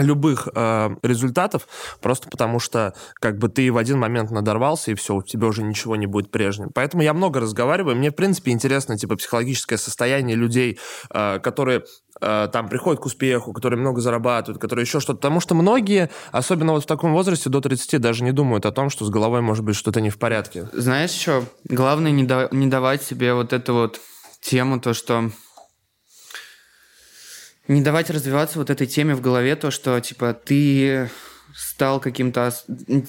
любых э, результатов, просто потому что как бы ты в один момент надорвался, и все, у тебя уже ничего не будет прежним. Поэтому я много разговариваю. Мне, в принципе, интересно, типа, психологическое состояние людей, э, которые э, там приходят к успеху, которые много зарабатывают, которые еще что-то. Потому что многие, особенно вот в таком возрасте, до 30, даже не думают о том, что с головой может быть что-то не в порядке. Знаешь что? Главное не, да- не давать себе вот эту вот тему, то, что не давать развиваться вот этой теме в голове, то, что, типа, ты стал каким-то,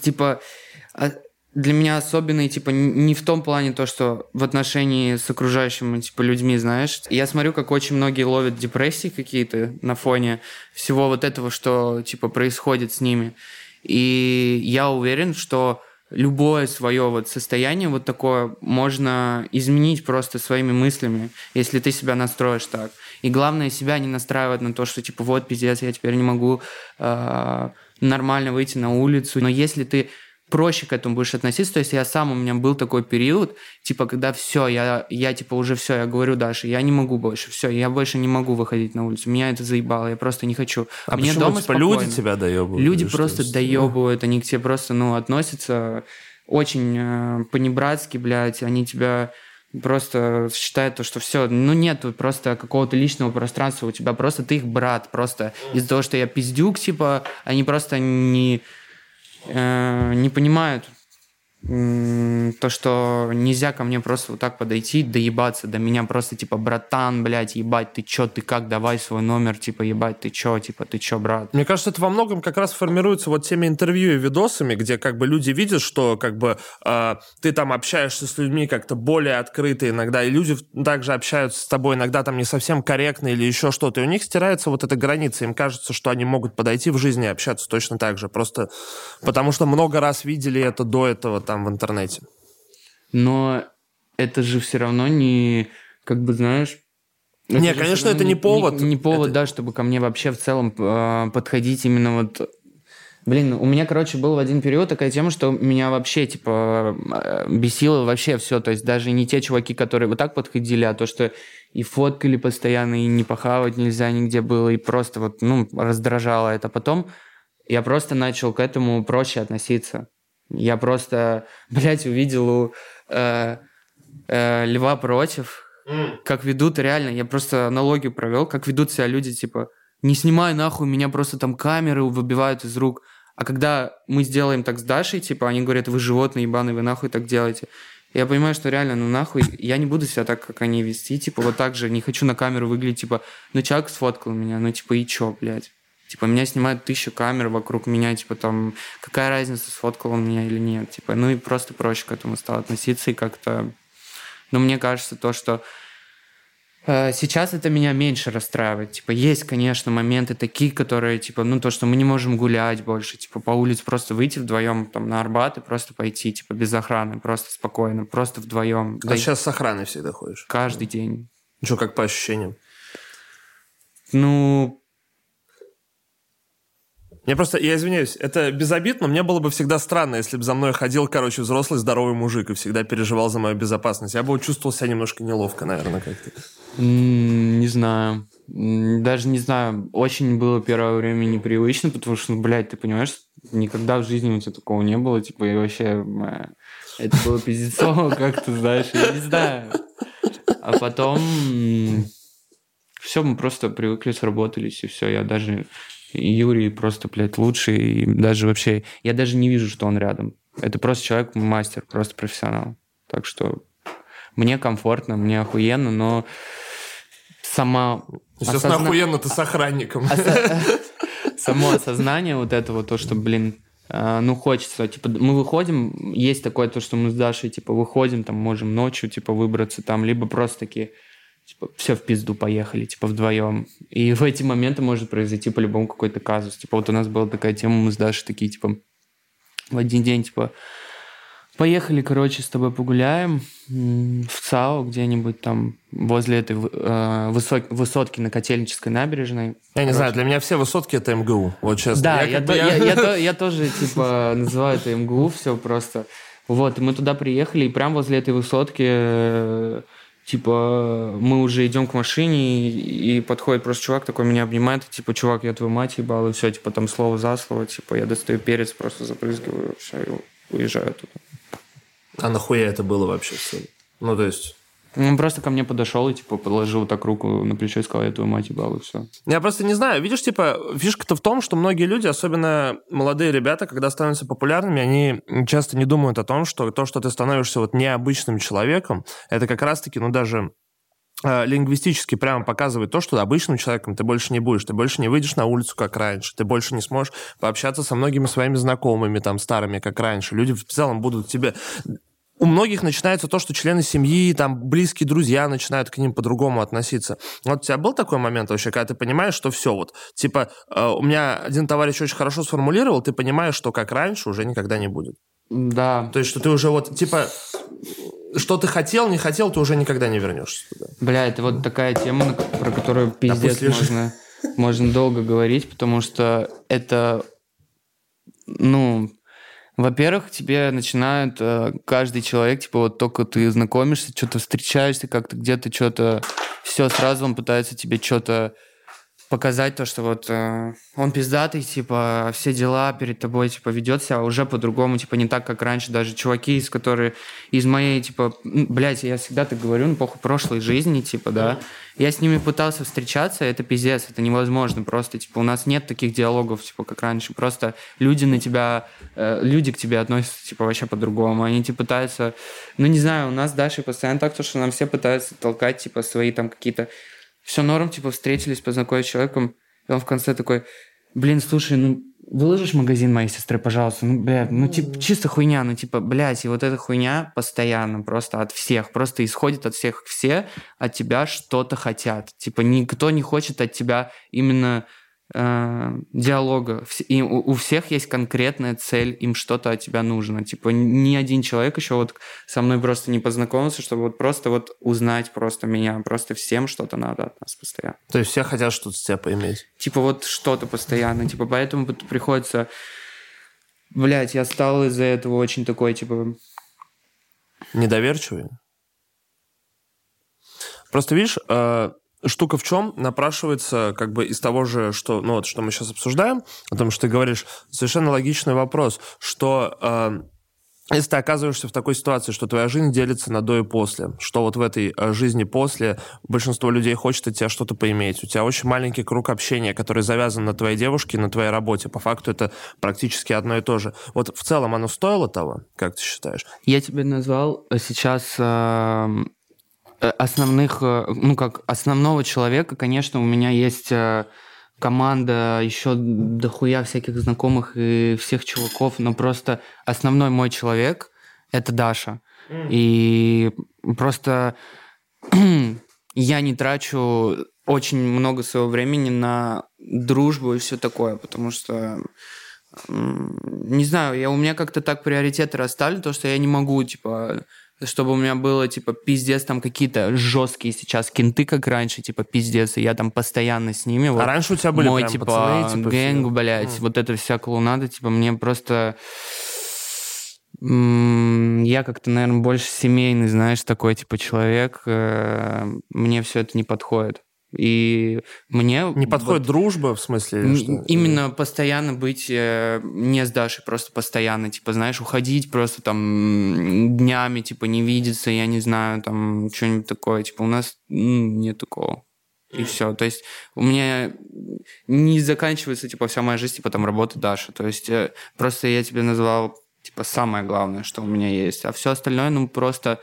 типа, а, для меня особенный, типа, не в том плане то, что в отношении с окружающими, типа, людьми, знаешь. Я смотрю, как очень многие ловят депрессии какие-то на фоне всего вот этого, что, типа, происходит с ними. И я уверен, что любое свое вот состояние вот такое можно изменить просто своими мыслями, если ты себя настроишь так. И главное себя не настраивать на то, что типа вот пиздец, я теперь не могу э, нормально выйти на улицу. Но если ты проще к этому будешь относиться. То есть я сам, у меня был такой период, типа, когда все, я, я типа уже все, я говорю Даше, я не могу больше, все, я больше не могу выходить на улицу. Меня это заебало, я просто не хочу. А Мне почему, дома типа, люди тебя доебывают? Люди просто что доебывают, они к тебе просто, ну, относятся очень э, по-небратски, блядь, они тебя просто считают то, что все, ну нет просто какого-то личного пространства у тебя, просто ты их брат, просто из-за того, что я пиздюк, типа, они просто не, э, не понимают то, что нельзя ко мне просто вот так подойти, доебаться до меня просто, типа, братан, блядь, ебать, ты чё, ты как, давай свой номер, типа, ебать, ты чё, типа, ты чё, брат? Мне кажется, это во многом как раз формируется вот теми интервью и видосами, где как бы люди видят, что как бы э, ты там общаешься с людьми как-то более открыто иногда, и люди также общаются с тобой иногда там не совсем корректно или еще что-то, и у них стирается вот эта граница, им кажется, что они могут подойти в жизни и общаться точно так же, просто потому что много раз видели это до этого там в интернете. Но это же все равно не, как бы, знаешь... Не, конечно, это не повод. Не, не повод, это... да, чтобы ко мне вообще в целом э, подходить именно вот... Блин, у меня, короче, был в один период такая тема, что меня вообще, типа, э, бесило вообще все. То есть даже не те чуваки, которые вот так подходили, а то, что и фоткали постоянно, и не похавать нельзя нигде было, и просто вот, ну, раздражало это. Потом я просто начал к этому проще относиться. Я просто, блядь, увидел у э, э, Льва против, mm. как ведут реально, я просто аналогию провел, как ведут себя люди, типа, не снимай нахуй, меня просто там камеры выбивают из рук. А когда мы сделаем так с Дашей, типа, они говорят, вы животные ебаные, вы нахуй так делаете. Я понимаю, что реально, ну нахуй, я не буду себя так, как они вести, типа, вот так же, не хочу на камеру выглядеть, типа, ну человек сфоткал меня, ну типа, и чё, блядь? Типа, меня снимают тысячу камер вокруг меня, типа, там, какая разница, сфоткал он меня или нет. Типа, ну и просто проще к этому стал относиться и как-то... Ну, мне кажется, то, что э, сейчас это меня меньше расстраивает. Типа, есть, конечно, моменты такие, которые, типа, ну, то, что мы не можем гулять больше, типа, по улице просто выйти вдвоем там на Арбат и просто пойти, типа, без охраны, просто спокойно, просто вдвоем. А да сейчас с охраной всегда ходишь? Каждый день. Что, как по ощущениям? Ну, мне просто, я извиняюсь, это безобидно, мне было бы всегда странно, если бы за мной ходил, короче, взрослый здоровый мужик и всегда переживал за мою безопасность. Я бы чувствовал себя немножко неловко, наверное, как-то. Не знаю. Даже не знаю. Очень было первое время непривычно, потому что, ну, блядь, ты понимаешь, никогда в жизни у тебя такого не было. Типа, и вообще... Это было пиздецово как-то, знаешь, я не знаю. А потом... Все, мы просто привыкли, сработались, и все. Я даже Юрий просто, блядь, лучший. И даже вообще... Я даже не вижу, что он рядом. Это просто человек, мастер, просто профессионал. Так что мне комфортно, мне охуенно, но сама... Естественно, осозна... охуенно ты с охранником. Само осознание вот этого, то, что, блин, э, ну, хочется, типа, мы выходим, есть такое то, что мы с Дашей, типа, выходим, там, можем ночью, типа, выбраться там, либо просто такие, типа, все в пизду, поехали, типа, вдвоем. И в эти моменты может произойти по-любому какой-то казус. Типа, вот у нас была такая тема, мы с Дашей такие, типа, в один день, типа, поехали, короче, с тобой погуляем в ЦАО где-нибудь там возле этой э, высок, высотки на Котельнической набережной. Я короче. не знаю, для меня все высотки это МГУ. Вот честно. Да, я, я, бы, я... Я, я, я тоже, типа, называю это МГУ, все просто. Вот, и мы туда приехали, и прям возле этой высотки э, типа, мы уже идем к машине, и, и подходит просто чувак такой, меня обнимает, типа, чувак, я твою мать ебал, и все, типа, там слово за слово, типа, я достаю перец, просто запрыгиваю, все, и уезжаю туда. А нахуя это было вообще все? Ну, то есть... Он просто ко мне подошел и, типа, положил так руку на плечо и сказал, я твою мать ебал, и все. Я просто не знаю. Видишь, типа, фишка-то в том, что многие люди, особенно молодые ребята, когда становятся популярными, они часто не думают о том, что то, что ты становишься вот необычным человеком, это как раз-таки, ну, даже э, лингвистически прямо показывает то, что обычным человеком ты больше не будешь, ты больше не выйдешь на улицу, как раньше, ты больше не сможешь пообщаться со многими своими знакомыми, там, старыми, как раньше. Люди в целом будут тебе у многих начинается то, что члены семьи, там, близкие друзья начинают к ним по-другому относиться. Вот у тебя был такой момент вообще, когда ты понимаешь, что все, вот, типа, э, у меня один товарищ очень хорошо сформулировал, ты понимаешь, что как раньше уже никогда не будет. Да. То есть, что ты уже вот, типа, что ты хотел, не хотел, ты уже никогда не вернешься туда. Бля, это вот такая тема, про которую пиздец да можно, можно долго говорить, потому что это, ну, во-первых, тебе начинают э, каждый человек, типа вот только ты знакомишься, что-то встречаешься, как-то где-то что-то, все сразу он пытается тебе что-то показать то, что вот э, он пиздатый, типа, все дела перед тобой, типа, ведет себя уже по-другому, типа, не так, как раньше. Даже чуваки, из которые из моей, типа, блядь, я всегда так говорю, ну, похуй, прошлой жизни, типа, да, я с ними пытался встречаться, это пиздец, это невозможно. Просто, типа, у нас нет таких диалогов, типа, как раньше, просто люди на тебя, э, люди к тебе относятся, типа, вообще по-другому, они, типа, пытаются, ну, не знаю, у нас Дашей постоянно так, то, что нам все пытаются толкать, типа, свои там какие-то, все норм, типа, встретились, познакомились с человеком, и он в конце такой, блин, слушай, ну, выложишь магазин моей сестры, пожалуйста. Ну, блядь, ну, типа, чисто хуйня, ну, типа, блядь, и вот эта хуйня постоянно просто от всех, просто исходит от всех. Все от тебя что-то хотят. Типа, никто не хочет от тебя именно э, диалога. И у, у всех есть конкретная цель, им что-то от тебя нужно. Типа ни один человек еще вот со мной просто не познакомился, чтобы вот просто вот узнать просто меня. Просто всем что-то надо от нас постоянно. То есть все хотят что-то с тебя поиметь? Типа вот что-то постоянно. Типа поэтому приходится... Блять, я стал из-за этого очень такой, типа... Недоверчивый? Просто видишь, э, штука в чем напрашивается как бы из того же, что, ну вот, что мы сейчас обсуждаем, о том, что ты говоришь, совершенно логичный вопрос, что э, если ты оказываешься в такой ситуации, что твоя жизнь делится на до и после, что вот в этой э, жизни после большинство людей хочет от тебя что-то поиметь, у тебя очень маленький круг общения, который завязан на твоей девушке, на твоей работе, по факту это практически одно и то же. Вот в целом оно стоило того, как ты считаешь? Я тебе назвал сейчас э, Э, основных, э, ну как основного человека, конечно, у меня есть э, команда, еще дохуя всяких знакомых и всех чуваков, но просто основной мой человек — это Даша. Mm. И просто я не трачу очень много своего времени на дружбу и все такое, потому что не знаю, я, у меня как-то так приоритеты расстали, то, что я не могу, типа, чтобы у меня было, типа, пиздец, там какие-то жесткие сейчас кенты, как раньше, типа, пиздец, и я там постоянно с ними. А вот, раньше у тебя были мой, прям типа, пацаны, типа, гэнг, все? блядь, Mm. вот это вся клоунада, типа, мне просто... Я как-то, наверное, больше семейный, знаешь, такой, типа, человек. э, Мне все это не подходит. И мне... Не вот- подходит дружба, в смысле? что? Именно постоянно быть э, не с Дашей, просто постоянно, типа, знаешь, уходить просто там днями, типа, не видеться, я не знаю, там, что-нибудь такое. Типа, у нас нет такого. И все. То есть у меня не заканчивается, типа, вся моя жизнь, типа, там, работа Даши. То есть э, просто я тебе назвал, типа, самое главное, что у меня есть. А все остальное, ну, просто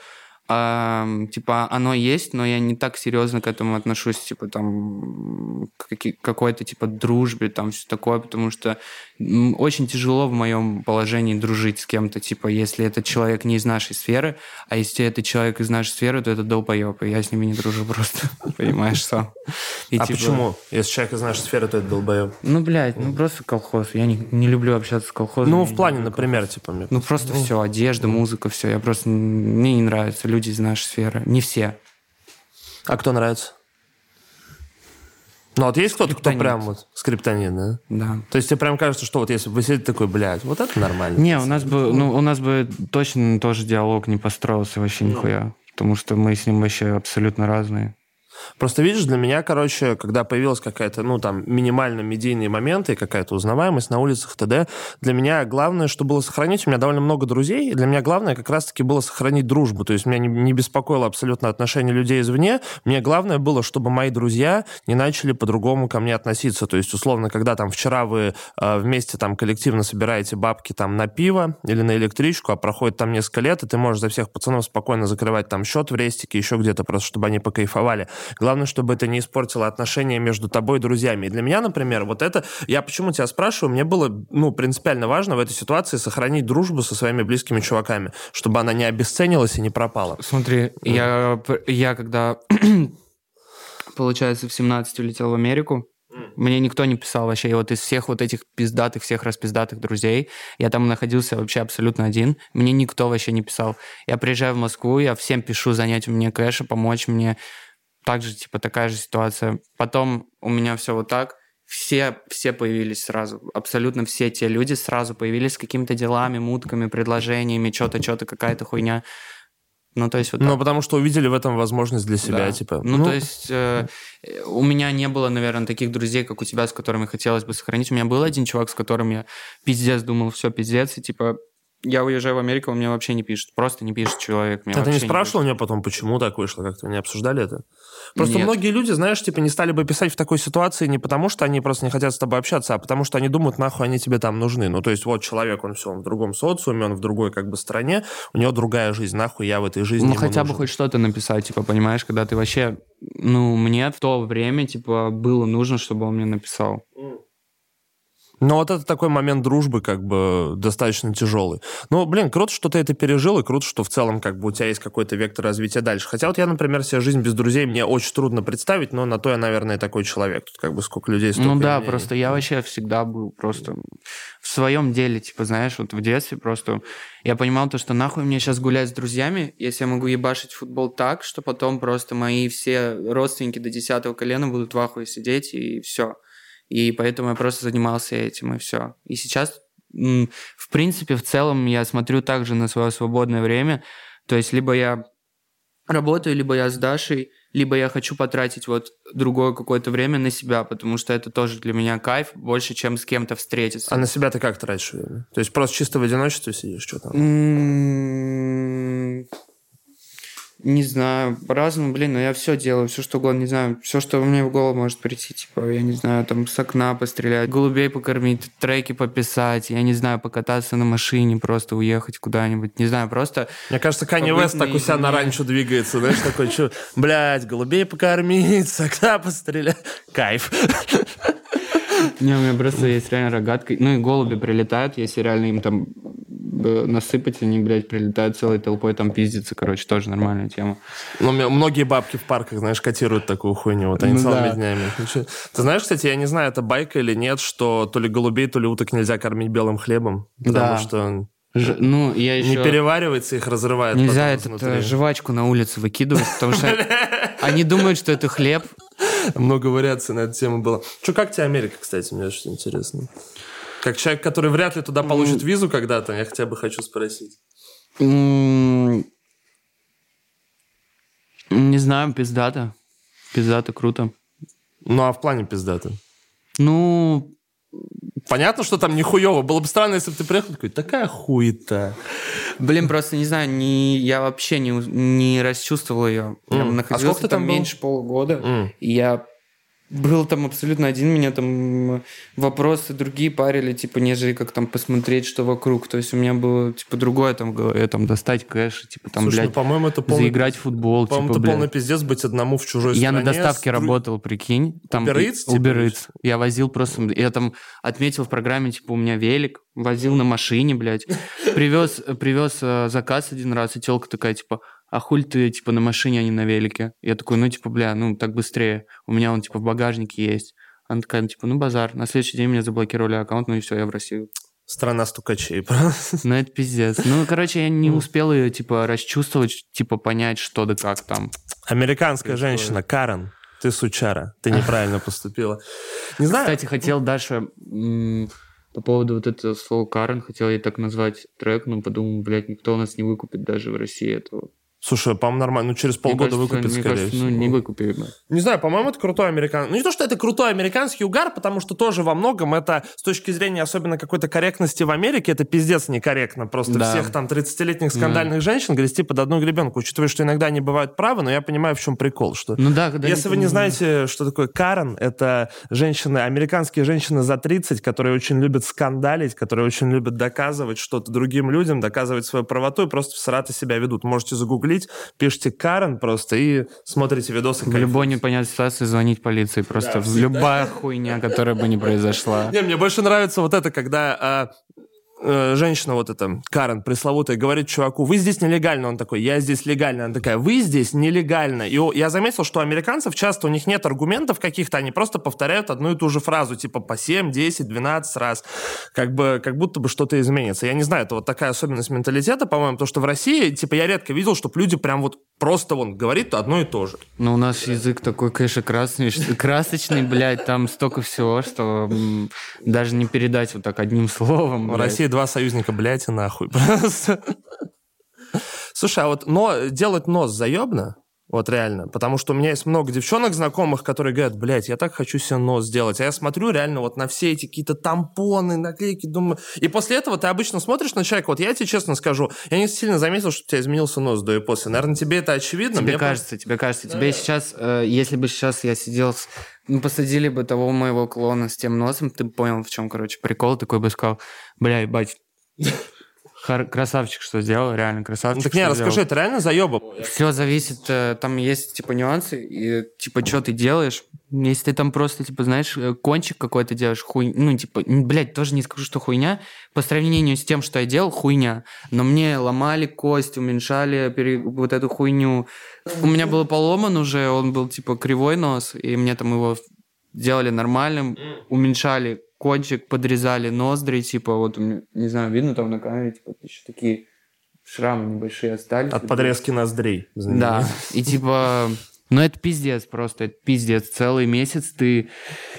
ам, типа, оно есть, но я не так серьезно к этому отношусь, типа, там, к какой-то, типа, дружбе, там, все такое, потому что очень тяжело в моем положении дружить с кем-то, типа, если этот человек не из нашей сферы, а если это человек из нашей сферы, то это долбоеб, и я с ними не дружу просто, понимаешь, сам. А типа, почему? Если человек из нашей сферы, то это долбоеб. Ну, блядь, ну, просто колхоз, я не, люблю общаться с колхозом. Ну, в не плане, например, типа... ну, просто все, одежда, музыка, все. Я просто... Мне не нравятся люди из нашей сферы. Не все. А кто нравится? Ну, вот есть кто-то, кто прям вот скриптонит, да? Да. То есть тебе прям кажется, что вот если бы вы сидели такой, блядь, вот это нормально. Не, у нас бы, ну, у нас бы точно тоже диалог не построился вообще нихуя. Потому что мы с ним вообще абсолютно разные. Просто видишь, для меня, короче, когда появилась какая-то, ну, там, минимально медийные моменты и какая-то узнаваемость на улицах т.д., для меня главное, что было сохранить, у меня довольно много друзей, и для меня главное как раз-таки было сохранить дружбу, то есть меня не, не беспокоило абсолютно отношение людей извне, мне главное было, чтобы мои друзья не начали по-другому ко мне относиться, то есть, условно, когда там вчера вы э, вместе там коллективно собираете бабки там на пиво или на электричку, а проходит там несколько лет, и ты можешь за всех пацанов спокойно закрывать там счет в рестике, еще где-то, просто чтобы они покайфовали. Главное, чтобы это не испортило отношения между тобой и друзьями. И для меня, например, вот это... Я почему тебя спрашиваю? Мне было, ну, принципиально важно в этой ситуации сохранить дружбу со своими близкими чуваками, чтобы она не обесценилась и не пропала. Смотри, я, я когда, получается, в 17 улетел в Америку, мне никто не писал вообще. И вот из всех вот этих пиздатых, всех распиздатых друзей, я там находился вообще абсолютно один. Мне никто вообще не писал. Я приезжаю в Москву, я всем пишу занять у меня кэша, помочь мне. Также, типа, такая же ситуация. Потом у меня все вот так. Все, все появились сразу. Абсолютно все те люди сразу появились с какими-то делами, мутками, предложениями, что-то, что-то, какая-то хуйня. Ну, то есть вот Ну, так. потому что увидели в этом возможность для себя, Да. типа. Ну, то есть э, у меня не было, наверное, таких друзей, как у тебя, с которыми хотелось бы сохранить. У меня был один чувак, с которым я пиздец думал, все, пиздец, и типа я уезжаю в Америку, он мне вообще не пишет. Просто не пишет человек. Мне а ты не спрашивал меня потом, почему так вышло? Как-то не обсуждали это? Просто Нет. многие люди, знаешь, типа не стали бы писать в такой ситуации не потому, что они просто не хотят с тобой общаться, а потому что они думают, нахуй они тебе там нужны. Ну, то есть вот человек, он все, он в другом социуме, он в другой как бы стране, у него другая жизнь, нахуй я в этой жизни Ну, хотя бы нужен. хоть что-то написать, типа, понимаешь, когда ты вообще... Ну, мне в то время, типа, было нужно, чтобы он мне написал. Но вот это такой момент дружбы, как бы, достаточно тяжелый. Ну, блин, круто, что ты это пережил, и круто, что в целом, как бы, у тебя есть какой-то вектор развития дальше. Хотя вот я, например, себе жизнь без друзей мне очень трудно представить, но на то я, наверное, такой человек. Тут как бы сколько людей, столько Ну да, мнений. просто я вообще всегда был просто в своем деле, типа, знаешь, вот в детстве просто я понимал то, что нахуй мне сейчас гулять с друзьями, если я могу ебашить футбол так, что потом просто мои все родственники до десятого колена будут в ахуе сидеть, и все. И поэтому я просто занимался этим, и все. И сейчас, в принципе, в целом я смотрю также на свое свободное время, то есть либо я работаю, либо я с Дашей, либо я хочу потратить вот другое какое-то время на себя, потому что это тоже для меня кайф больше, чем с кем-то встретиться. А на себя ты как тратишь время? То есть просто чисто в одиночестве сидишь, что там? Не знаю, по-разному, блин, но я все делаю, все что угодно, не знаю, все, что мне в голову может прийти, типа, я не знаю, там с окна пострелять, голубей покормить, треки пописать, я не знаю, покататься на машине, просто уехать куда-нибудь, не знаю, просто Мне кажется, Канни Вест так у себя на ранчо двигается, знаешь, такой, что, блядь, голубей покормить, с окна пострелять. Кайф. Не, у меня просто есть реально рогатка. Ну и голуби прилетают, если реально им там насыпать, они, блядь, прилетают целой толпой, там пиздится, короче, тоже нормальная тема. Ну, многие бабки в парках, знаешь, котируют такую хуйню, вот они Ну целыми да. днями. Ты знаешь, кстати, я не знаю, это байка или нет, что то ли голубей, то ли уток нельзя кормить белым хлебом, потому Да. что Ж- ну, я еще... не переваривается, их разрывает Нельзя этот, изнутри. э, жвачку на улице выкидывать, потому что они думают, что это хлеб. Много вариаций на эту тему было. Что, как тебе Америка, кстати, мне что интересно? Как человек, который вряд ли туда получит визу когда-то, я хотя бы хочу спросить. Не знаю, пиздато. Пиздато, круто. Ну, а в плане пиздата? Ну, Понятно, что там нихуево. Было бы странно, если бы ты приехал такой, такая хуета. блин, просто не знаю, не, я вообще не, не расчувствовал ее. Я М. А находился сколько ты там там был? меньше полугода. М. И я был там абсолютно один, меня там вопросы другие парили, типа, нежели как там посмотреть, что вокруг. То есть у меня было, типа, другое там в голове, там, достать кэш, типа, там, Слушай, ну, блядь, по-моему, это полный... заиграть в футбол, По-моему, типа, это блядь. полный пиздец быть одному в чужой Я на стране. доставке с работал, прикинь. Там Uber Eats, типа, Uber Eats. Я возил просто... Я там отметил в программе, типа, у меня велик. Возил на машине, блядь. Привез, привез э, заказ один раз, и телка такая, типа, а хуль ты, типа, на машине, а не на велике? Я такой, ну, типа, бля, ну, так быстрее. У меня он, типа, в багажнике есть. Она такая, ну, типа, ну, базар. На следующий день меня заблокировали аккаунт, ну и все, я в Россию. Страна стукачей. просто. Ну, это пиздец. Ну, короче, я не успел ее, типа, расчувствовать, типа, понять, что да как там. Американская Происходит. женщина, Карен, ты сучара, ты неправильно поступила. Не знаю, Кстати, хотел Даша м, по поводу вот этого слова Карен, хотел ей так назвать трек, но подумал, блядь, никто у нас не выкупит даже в России этого. Слушай, по-моему, нормально. Ну, через полгода Мне кажется, выкупит, мне скорее кажется, всего. Ну, не выкупили бы. Не знаю, по-моему, это крутой американский... Ну, не то, что это крутой американский угар, потому что тоже во многом это, с точки зрения особенно какой-то корректности в Америке, это пиздец некорректно. Просто Да. всех там 30-летних скандальных женщин грести под одну гребенку, учитывая, что иногда они бывают правы, но я понимаю, в чем прикол, что... Ну да, когда... Если вы не знаете, что такое Карен, это женщины, американские женщины за 30, которые очень любят скандалить, которые очень любят доказывать что-то другим людям, доказывать свою правоту и просто всрато себя ведут. Можете загуглить, пишите Карен просто и смотрите видосы. В любой непонятной ситуации звонить полиции. Просто Да, любая хуйня, которая бы не произошла. Не, мне больше нравится вот это, когда а, э, женщина вот эта, Карен, пресловутая, говорит чуваку, вы здесь нелегально. Он такой, я здесь легально. Она такая, вы здесь нелегально. И я заметил, что американцев часто у них нет аргументов каких-то, они просто повторяют одну и ту же фразу, типа по 7, 10, 12 раз. Как бы, как будто бы что-то изменится. Я не знаю, это вот такая особенность менталитета, по-моему, то, что в России, типа, я редко видел, чтобы люди прям вот просто вон говорит одно и то же. Но у нас язык такой, конечно, красный, красочный, блядь, там столько всего, что даже не передать вот так одним словом. В блядь. России два союзника, блядь, и нахуй. Просто. Слушай, а вот но делать нос заебно? Вот реально. Потому что у меня есть много девчонок знакомых, которые говорят, блядь, я так хочу себе нос сделать. А я смотрю реально вот на все эти какие-то тампоны, наклейки, думаю... И после этого ты обычно смотришь на человека, вот я тебе честно скажу, я не сильно заметил, что у тебя изменился нос до и после. Наверное, тебе это очевидно. Тебе кажется, просто... тебе кажется. Тебе сейчас, э, если бы сейчас я сидел с... Ну, посадили бы того моего клона с тем носом, ты бы понял, в чем, короче, прикол. Такой бы сказал, бля, ебать, Хар- красавчик, что сделал, реально Ну, красавчик. так не, расскажи, сделал. это реально заеба? Все зависит, э, там есть, типа, нюансы, и, типа, что ты делаешь. Если ты там просто, типа, знаешь, э, кончик какой-то делаешь, хуй... Ну, типа, блядь, тоже не скажу, что хуйня. По сравнению с тем, что я делал, хуйня. Но мне ломали кость, уменьшали пере- вот эту хуйню. У меня был поломан уже, он был, типа, кривой нос, и мне там его делали нормальным, уменьшали кончик, подрезали ноздри, типа, вот, не знаю, видно там на камере, типа, еще такие шрамы небольшие остались. От подрезки ноздрей. Да, и типа... Ну, это пиздец просто, это пиздец. Целый месяц ты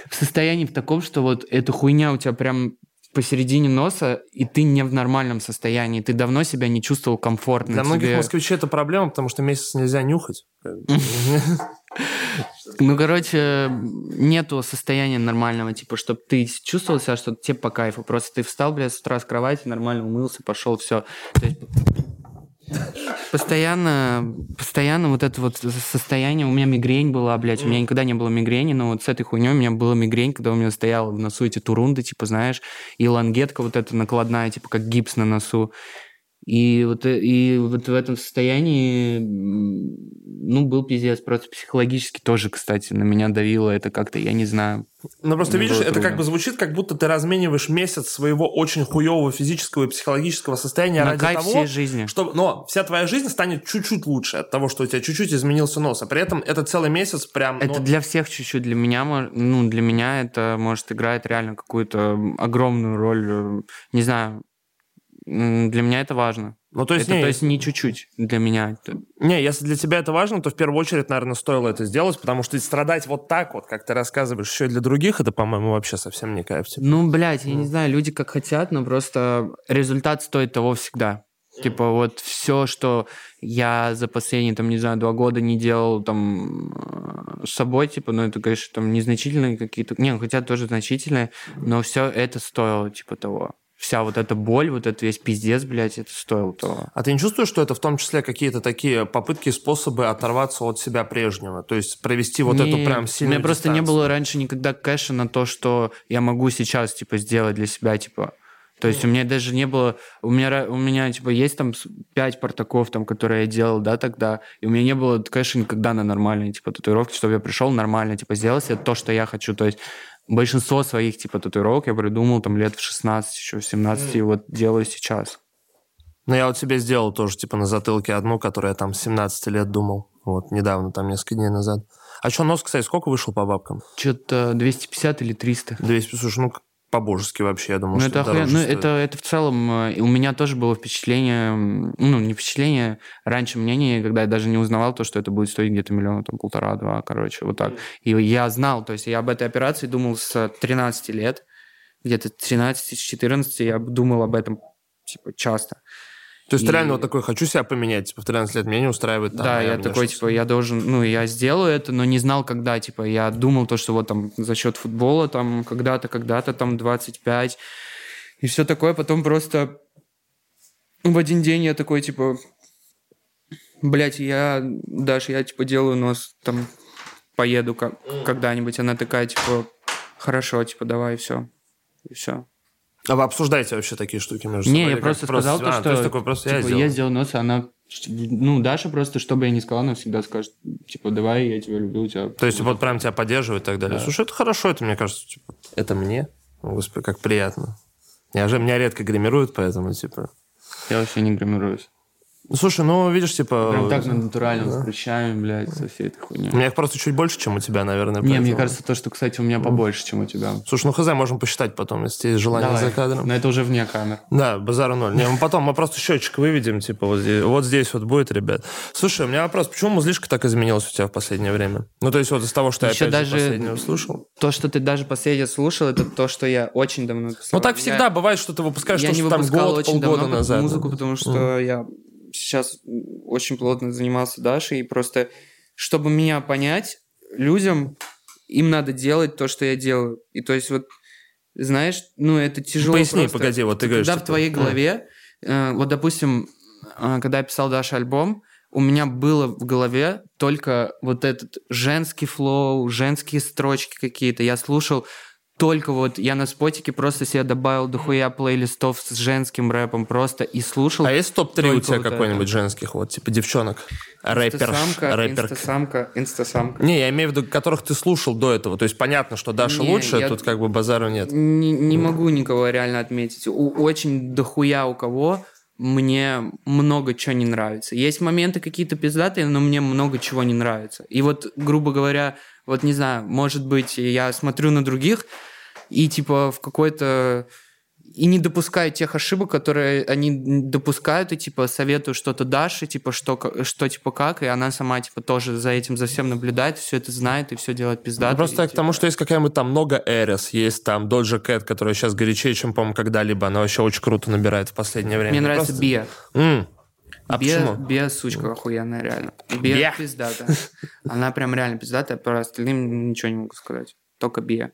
в состоянии в таком, что вот эта хуйня у тебя прям посередине носа, и ты не в нормальном состоянии. Ты давно себя не чувствовал комфортно. Для многих тебе- москвичей это проблема, потому что месяц нельзя нюхать. Ну, короче, нету состояния нормального, типа, чтобы ты чувствовал себя, что тебе по кайфу. Просто ты встал, блядь, с утра с кровати, нормально умылся, пошел, все. Постоянно, постоянно вот это вот состояние, у меня мигрень была, блядь, у меня никогда не было мигрени, но вот с этой хуйней у меня была мигрень, когда у меня стояла в носу эти турунды, типа, знаешь, и лангетка вот эта накладная, типа, как гипс на носу. И вот, э- и вот в этом состоянии, ну, был пиздец. Просто психологически тоже, кстати, на меня давило это как-то, я не знаю. Ну, просто Мне видишь, это трудно. как бы звучит, как будто ты размениваешь месяц своего очень хуевого физического и психологического состояния на ради кайф того, всей жизни. что... Но вся твоя жизнь станет чуть-чуть лучше от того, что у тебя чуть-чуть изменился нос. А при этом это целый месяц прям... Это ну, для всех чуть-чуть. Для меня, ну, для меня это, может, играет реально какую-то огромную роль. э, Не знаю. Для меня это важно. Ну, то есть, это, не, то есть не чуть-чуть для меня. Не, если для тебя это важно, то в первую очередь, наверное, стоило это сделать, потому что страдать вот так вот, как ты рассказываешь, еще и для других, это, по-моему, вообще совсем не кайф. типа. Ну, блядь, я Ну. не знаю, люди как хотят, но просто результат стоит того всегда. Типа вот все, что я за последние, там, не знаю, два года не делал там э, с собой, типа, ну, это, конечно, там незначительные какие-то... Не, ну, хотя тоже значительные, но все это стоило, типа, того. Вся вот эта боль, вот этот весь пиздец, блядь, это стоило того. А ты не чувствуешь, что это в том числе какие-то такие попытки, способы оторваться от себя прежнего? То есть провести вот эту Не, прям У сильную меня просто не было раньше никогда кэша на то, что я могу сейчас, типа, сделать для себя, типа... То есть у меня даже не было... У меня, у меня типа, есть там пять портаков, там, которые я делал, да, тогда, и у меня не было кэша никогда на нормальные, типа, татуировки, чтобы я пришел нормально, типа, сделал себе то, что я хочу. То есть большинство своих, типа, татуировок я придумал там лет в 16, еще в 17, и вот делаю сейчас. Ну, я вот себе сделал тоже, типа, на затылке одну, которую я там с 17 лет думал. Вот, недавно, там, несколько дней назад. А что, нос, кстати, сколько вышел по бабкам? Что-то 250 или 300. 200, слушай, ну, по-божески вообще, я думал, Ну, что это, дороже охуенно. ну это, это в целом... э, У меня тоже было впечатление... Ну, не впечатление, раньше мнение, когда я даже не узнавал то, что это будет стоить где-то миллиона, там, полтора-два, короче, вот так. И я знал, то есть я об этой операции думал с 13 лет, где-то 13-14 я думал об этом, типа, часто. То есть и- реально вот такой, хочу себя поменять, типа, в 13 лет меня не устраивает там. да, я такой, типа, я должен, ну, я сделаю это, но не знал, когда, типа, я думал то, что вот там за счет футбола там когда-то, когда-то там 25 и все такое, потом просто в один день я такой, типа, блядь, я, Даш, я, типа, делаю нос, там, поеду как, когда-нибудь, она такая, типа, хорошо, типа, давай, все, и все. А вы обсуждаете вообще такие штуки между Не, собой? я или просто сказал а, то, что то есть такой просто я типа, сделал. я сделал нос, а она, ну, Даша просто, что бы я ни сказал, она всегда скажет, типа, давай, я тебя люблю, тебя... То есть вот прям тебя поддерживает и так далее. Да. Слушай, это хорошо, это, мне кажется, типа, это мне. О, Господи, как приятно. Я же, меня редко гримируют, поэтому, типа... Я вообще не гримируюсь. Ну, слушай, ну, видишь, типа... Прям так на натуральном, да. с прыщами, блядь, со всей этой хуйней. У меня их просто чуть больше, чем у тебя, наверное. Не, мне кажется, то, что, кстати, у меня побольше, чем у тебя. Слушай, ну, хз, можем посчитать потом, если есть желание Давай. за кадром. Но это уже вне камер. Да, базара ноль. Не, мы потом мы просто счетчик выведем, типа, вот здесь, вот здесь вот будет, ребят. Слушай, у меня вопрос, почему музлишка так изменилась у тебя в последнее время? Ну, то есть вот из того, что Ещё я опять же даже- последнего слушал. То, что ты даже последнее слушал, это то, что я очень давно писал. Ну, так Я- всегда бывает, что ты выпускаешь я то, не что там год, очень полгода давно назад. музыку, потому что я сейчас очень плотно занимался Дашей, и просто чтобы меня понять, людям, им надо делать то, что я делаю. И то есть вот, знаешь, ну это тяжело Поясни, просто. погоди, вот ты говоришь... Когда в твоей «М, голове, э, вот, допустим, э, когда я писал Даша альбом, у меня было в голове только вот этот женский флоу, женские строчки какие-то. Я слушал только вот, я на спотике просто себе добавил дохуя плейлистов с женским рэпом просто и слушал. А есть топ-3 у тебя вот какой-нибудь это. женских, вот, типа девчонок? Инстасамка, рэперк. инстасамка, инстасамка. Не, я имею в виду, которых ты слушал до этого. То есть понятно, что Даша Не, лучше, я- тут как бы базару нет. Не, не могу никого реально отметить. У, очень дохуя у кого мне много чего не нравится. Есть моменты какие-то пиздатые, но мне много чего не нравится. И вот, грубо говоря, вот не знаю, может быть, я смотрю на других и типа в какой-то и не допускаю тех ошибок, которые они допускают, и типа советую что-то Даше, типа что, что типа как, и она сама типа тоже за этим за всем наблюдает, все это знает и все делает пиздато. Ну, Просто и, к тому, типа, что есть какая-нибудь там много Эрис, есть там Доджа Кэт, которая сейчас горячее, чем, по-моему, когда-либо. Она вообще очень круто набирает в последнее время. Мне Ну, нравится просто- Бия. М. А Бия, почему? Бия, сучка охуенная, реально. Бия, Бия. пиздата. Она прям реально пиздатая, про остальным ничего не могу сказать. Только Бия.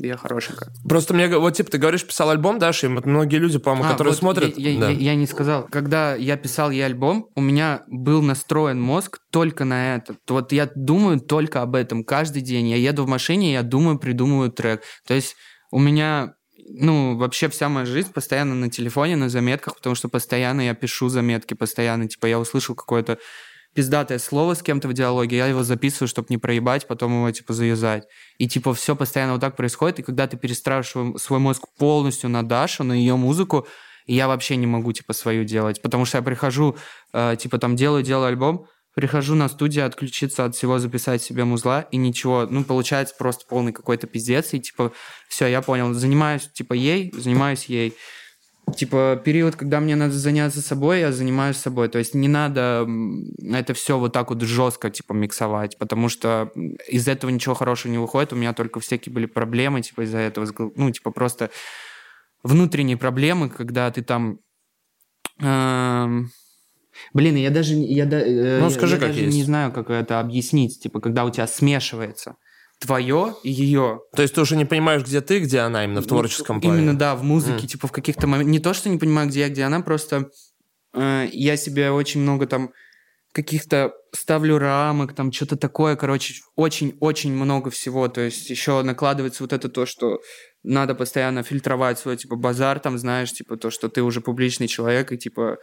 Бия хорошенькая. Просто мне, вот типа, ты говоришь, писал альбом, Даша, и вот многие люди, по-моему, А, которые вот смотрят... Я, я- да. я- я не сказал. Когда я писал ей альбом, у меня был настроен мозг только на это. Вот я думаю только об этом каждый день. Я еду в машине, я думаю, придумываю трек. То есть у меня ну, вообще вся моя жизнь постоянно на телефоне, на заметках, потому что постоянно я пишу заметки, постоянно, типа, я услышал какое-то пиздатое слово с кем-то в диалоге, я его записываю, чтобы не проебать, потом его, типа, завязать. И, типа, все постоянно вот так происходит, и когда ты перестраиваешь свой, мозг полностью на Дашу, на ее музыку, я вообще не могу, типа, свою делать, потому что я прихожу, э, типа, там, делаю, делаю альбом, прихожу на студию отключиться от всего, записать себе музла, и ничего, ну, получается просто полный какой-то пиздец, и, типа, все, я понял, занимаюсь, типа, ей, занимаюсь ей. Типа, период, когда мне надо заняться собой, я занимаюсь собой. То есть не надо это все вот так вот жестко, типа, миксовать, потому что из этого ничего хорошего не выходит. У меня только всякие были проблемы, типа, из-за этого. Ну, типа, просто внутренние проблемы, когда ты там... эм, Блин, я даже, я, э, Ну, я- скажи, я как даже есть. не знаю, как это объяснить. Типа, когда у тебя смешивается твое и ее. То есть ты уже не понимаешь, где ты, где она, именно в творческом плане. Именно, да, в музыке, Мгм. типа в каких-то моментах. Не то, что не понимаю, где я, где она, просто э, я себе очень много там каких-то ставлю рамок, там что-то такое, короче, очень-очень много всего. То есть еще накладывается вот это то, что надо постоянно фильтровать свой, типа, базар, там, знаешь, типа, то, что ты уже публичный человек, и, типа,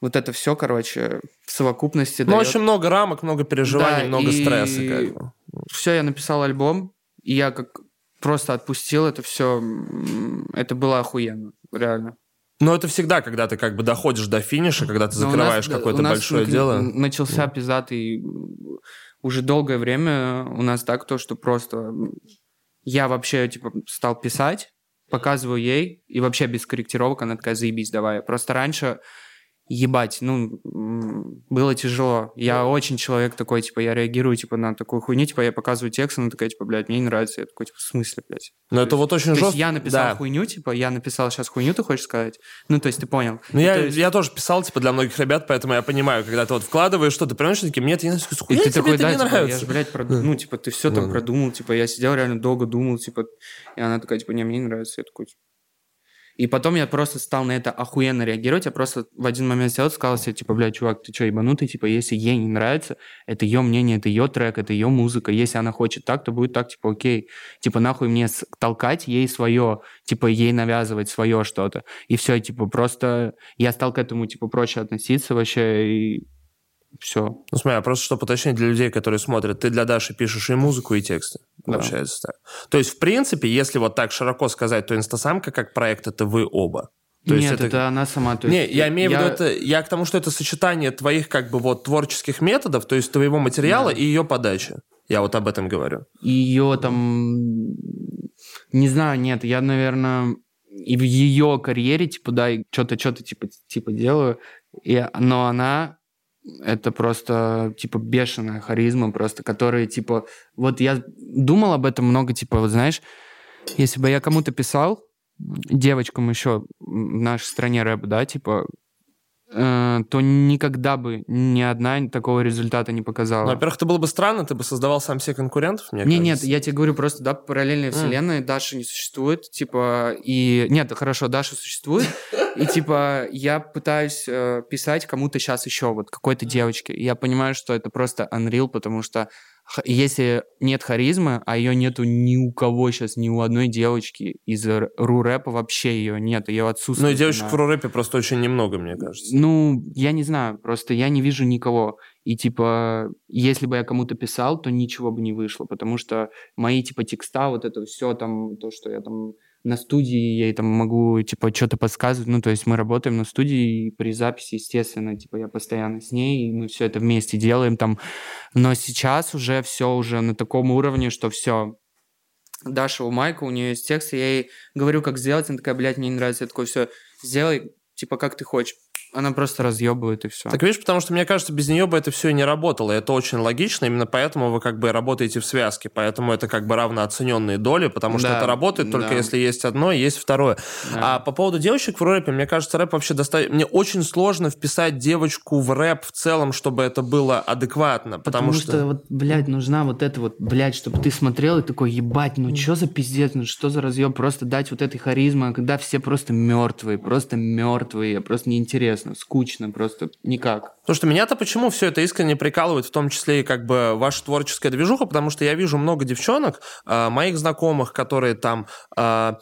вот это все, короче, в совокупности Ну, даёт- очень много рамок, много переживаний, Да, много и- стресса. Как бы. Все, я написал альбом, и я как просто отпустил это все. Это было охуенно, реально. Но это всегда, когда ты как бы доходишь до финиша, когда ты Но закрываешь какое-то большое дело. Начался пиздатый уже долгое время у нас так то, что просто я вообще типа стал писать, показываю ей, и вообще без корректировок она такая, заебись, давай. Просто раньше ебать, ну, было тяжело. Я очень человек такой, типа, я реагирую, типа, на такую хуйню, типа, я показываю текст, она такая, типа, блядь, мне не нравится. Я такой, типа, в смысле, блядь? Но это вот очень То есть жестко. я написал да. хуйню, типа, я написал сейчас хуйню, ты хочешь сказать? Ну, то есть ты понял. Ну, я, то есть- я тоже писал, типа, для многих ребят, поэтому я понимаю, когда ты вот вкладываешь что-то, понимаешь, такие, мне это не нравится. И Хуя ты такой, это да, не типа, нравится? я же, блядь, прод- ну, типа, ты все Ну там продумал, типа, я сидел реально долго думал, типа, и она такая, типа, не, мне не нравится, я такой, типа. И потом я просто стал на это охуенно реагировать, я просто в один момент сел и сказал себе, типа, блядь, чувак, ты что, ебанутый, типа, если ей не нравится, это ее мнение, это ее трек, это ее музыка, если она хочет так, то будет так, типа, окей, типа, нахуй мне толкать ей свое, типа, ей навязывать свое что-то, и все, типа, просто я стал к этому, типа, проще относиться вообще, и все. Ну, смотри, а просто чтобы уточнить для людей, которые смотрят, ты для Даши пишешь и музыку, и тексты. Да. Получается так. То есть, в принципе, если вот так широко сказать, то инстасамка как проект, это вы оба. То есть Нет, это- это... она сама. То Не, есть я имею в виду это, я к тому, что это сочетание твоих как бы вот творческих методов, то есть твоего материала Да. и ее подачи. Я вот об этом говорю. Ее там... Не знаю, нет, я, наверное, и в ее карьере, типа, да, что-то, что-то, типа, типа делаю, и, но она это просто, типа, бешеная харизма просто, которая, типа... Вот я думал об этом много, типа, вот знаешь, если бы я кому-то писал, девочкам еще в нашей стране рэп, да, типа, то никогда бы ни одна такого результата не показала. Ну, во-первых, это было бы странно, ты бы создавал сам себе конкурентов, мне не, кажется. нет, я тебе говорю просто, да, параллельные вселенные, mm. Даша не существует, типа, и... Нет, хорошо, Даша существует, и, типа, я пытаюсь э, писать кому-то сейчас еще, вот, какой-то девочке, и я понимаю, что это просто unreal, потому что если нет харизмы, а ее нету ни у кого сейчас, ни у одной девочки из ру-рэпа вообще ее нет, ее отсутствует. Ну и девочек в ру-рэпе просто очень немного, мне кажется. Ну, я не знаю, просто я не вижу никого. И типа, если бы я кому-то писал, то ничего бы не вышло, потому что мои типа текста, вот это все там, то, что я там на студии, я ей там могу, типа, что-то подсказывать. Ну, то есть мы работаем на студии, и при записи, естественно, типа, я постоянно с ней, и мы все это вместе делаем там. Но сейчас уже все уже на таком уровне, что все, Даша у Майка, у нее есть текст, я ей говорю, как сделать, она такая, блядь, мне не нравится, я такой, все, сделай, типа, как ты хочешь. Она просто разъебывает и все. Так видишь, потому что мне кажется, без нее бы это все и не работало. И это очень логично. Именно поэтому вы как бы работаете в связке. Поэтому это как бы равнооцененные доли, потому что да, это работает только да. если есть одно и есть второе. Да. А по поводу девочек в рэпе, мне кажется, рэп вообще достаточно... Мне очень сложно вписать девочку в рэп в целом, чтобы это было адекватно. Потому, потому что... что, вот, блядь, нужна вот это вот, блядь, чтобы ты смотрел и такой, ебать, ну что за пиздец, ну что за разъем, просто дать вот этой харизмы, когда все просто мертвые, просто мертвые, просто неинтересно неинтересно, скучно, просто никак. Потому что меня-то почему все это искренне прикалывает, в том числе и как бы ваша творческая движуха, потому что я вижу много девчонок, э, моих знакомых, которые там, э,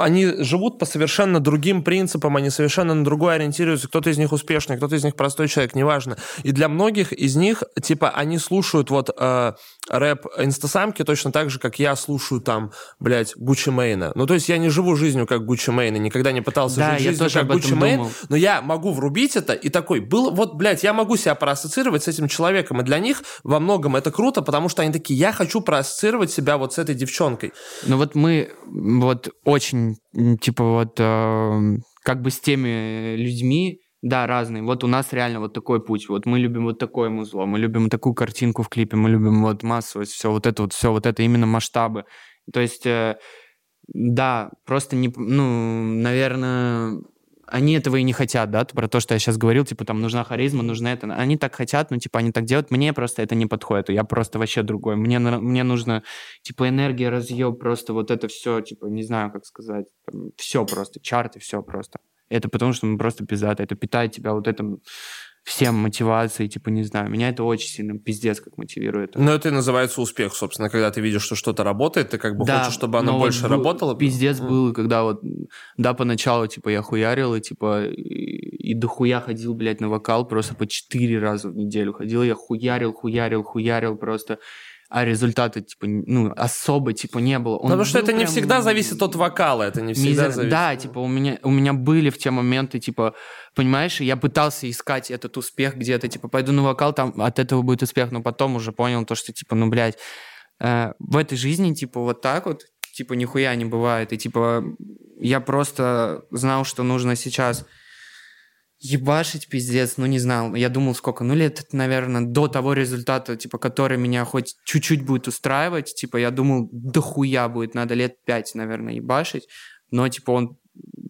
они живут по совершенно другим принципам, они совершенно на другой ориентируются, кто-то из них успешный, кто-то из них простой человек, неважно. И для многих из них, типа, они слушают вот э, рэп инстасамки точно так же, как я слушаю там, блядь, Гуччи Мейна. Ну, то есть я не живу жизнью, как Гуччи Мейна, никогда не пытался да, жить жизнью, как Гуччи Мейн, но я могу могу врубить это и такой, был, вот, блядь, я могу себя проассоциировать с этим человеком, и для них во многом это круто, потому что они такие, я хочу проассоциировать себя вот с этой девчонкой. Ну вот мы вот очень, типа вот, э, как бы с теми людьми, да, разные. Вот у нас реально вот такой путь. Вот мы любим вот такое музло, мы любим такую картинку в клипе, мы любим вот массовость, все вот это вот, все вот это именно масштабы. То есть, э, да, просто не, ну, наверное, они этого и не хотят, да, про то, что я сейчас говорил, типа, там, нужна харизма, нужна это. Они так хотят, ну, типа, они так делают, мне просто это не подходит, я просто вообще другой. Мне, мне нужно, типа, энергия, разъеб, просто вот это все, типа, не знаю, как сказать, все просто, чарты, все просто. Это потому, что мы просто пиздаты, это питает тебя вот этим всем мотивацией, типа, не знаю, меня это очень сильно пиздец как мотивирует. Но это и называется успех, собственно, когда ты видишь, что что-то работает, ты как бы да, хочешь, чтобы оно больше вот работало. Пиздец mm. был, когда вот, да, поначалу, типа, я хуярил, и, типа, и, и дохуя ходил, блядь, на вокал, просто по четыре раза в неделю ходил, я хуярил, хуярил, хуярил просто а результата, типа, ну, особо, типа, не было. Он Потому что это не всегда зависит от вокала, это не всегда мизер... зависит. Да, типа, у меня, у меня были в те моменты, типа, понимаешь, я пытался искать этот успех где-то, типа, пойду на вокал, там от этого будет успех, но потом уже понял то, что, типа, ну, блядь, э, в этой жизни, типа, вот так вот, типа, нихуя не бывает, и, типа, я просто знал, что нужно сейчас ебашить пиздец, ну не знал, я думал сколько, ну лет, наверное, до того результата, типа, который меня хоть чуть-чуть будет устраивать, типа, я думал, дохуя будет, надо лет пять, наверное, ебашить, но, типа, он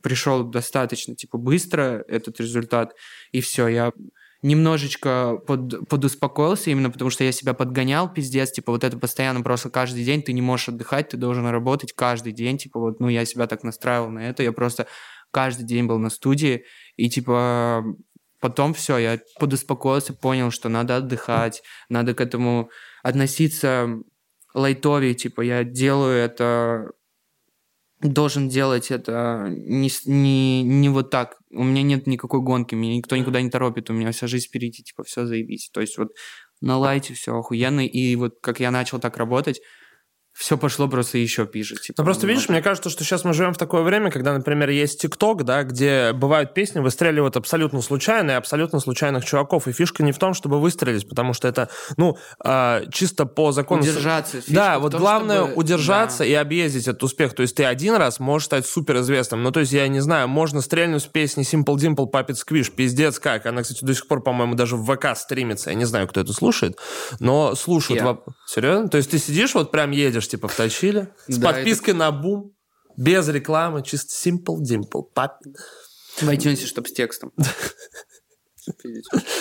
пришел достаточно, типа, быстро, этот результат, и все, я немножечко под, подуспокоился, именно потому что я себя подгонял, пиздец, типа, вот это постоянно просто каждый день, ты не можешь отдыхать, ты должен работать каждый день, типа, вот, ну, я себя так настраивал на это, я просто каждый день был на студии, и типа потом все, я подуспокоился, понял, что надо отдыхать, надо к этому относиться лайтовее, типа я делаю это, должен делать это не, не, не вот так. У меня нет никакой гонки, меня никто никуда не торопит, у меня вся жизнь впереди, типа все заебись. То есть вот на лайте все охуенно, и вот как я начал так работать, все пошло просто еще пиже. Типа, ну, просто видишь, мне кажется, что сейчас мы живем в такое время, когда, например, есть ТикТок, да, где бывают песни, выстреливают абсолютно случайно и абсолютно случайных чуваков. И фишка не в том, чтобы выстрелить, потому что это, ну, э, чисто по закону... Удержаться. Да, вот том, главное чтобы... удержаться да. и объездить этот успех. То есть ты один раз можешь стать суперизвестным. Ну, то есть, я не знаю, можно стрельнуть с песни Simple Dimple Puppet Squish. Пиздец как. Она, кстати, до сих пор, по-моему, даже в ВК стримится. Я не знаю, кто это слушает, но слушают. Yeah. Серьезно? То есть ты сидишь, вот прям едешь, типа, втащили. С да, подпиской это... на бум. Без рекламы. Чисто simple dimple. Пап. В iTunes, чтобы с текстом.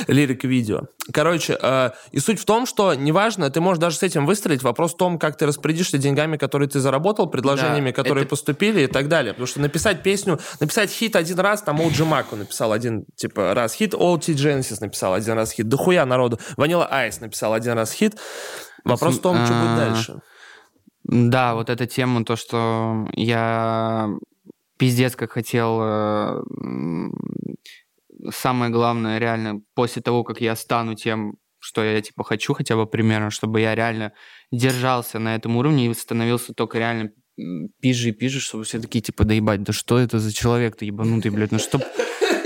Лирик-видео. Короче, э, и суть в том, что неважно, ты можешь даже с этим выстрелить, вопрос в том, как ты распорядишься деньгами, которые ты заработал, предложениями, Да, которые это- поступили и так далее. Потому что написать песню, написать хит один раз, там OG Маку написал один, типа, раз хит, OT Genesis написал один раз хит, дохуя народу, Vanilla Ice написал один раз хит. Вопрос в том, что будет А, дальше. Да, вот эта тема, то, что я пиздец как хотел... э, Самое главное, реально, после того, как я стану тем, что я, типа, хочу хотя бы примерно, чтобы я реально держался на этом уровне и становился только реально пизже и пизже, чтобы все такие, типа, да ебать, да что это за человек-то ебанутый, блядь, ну что...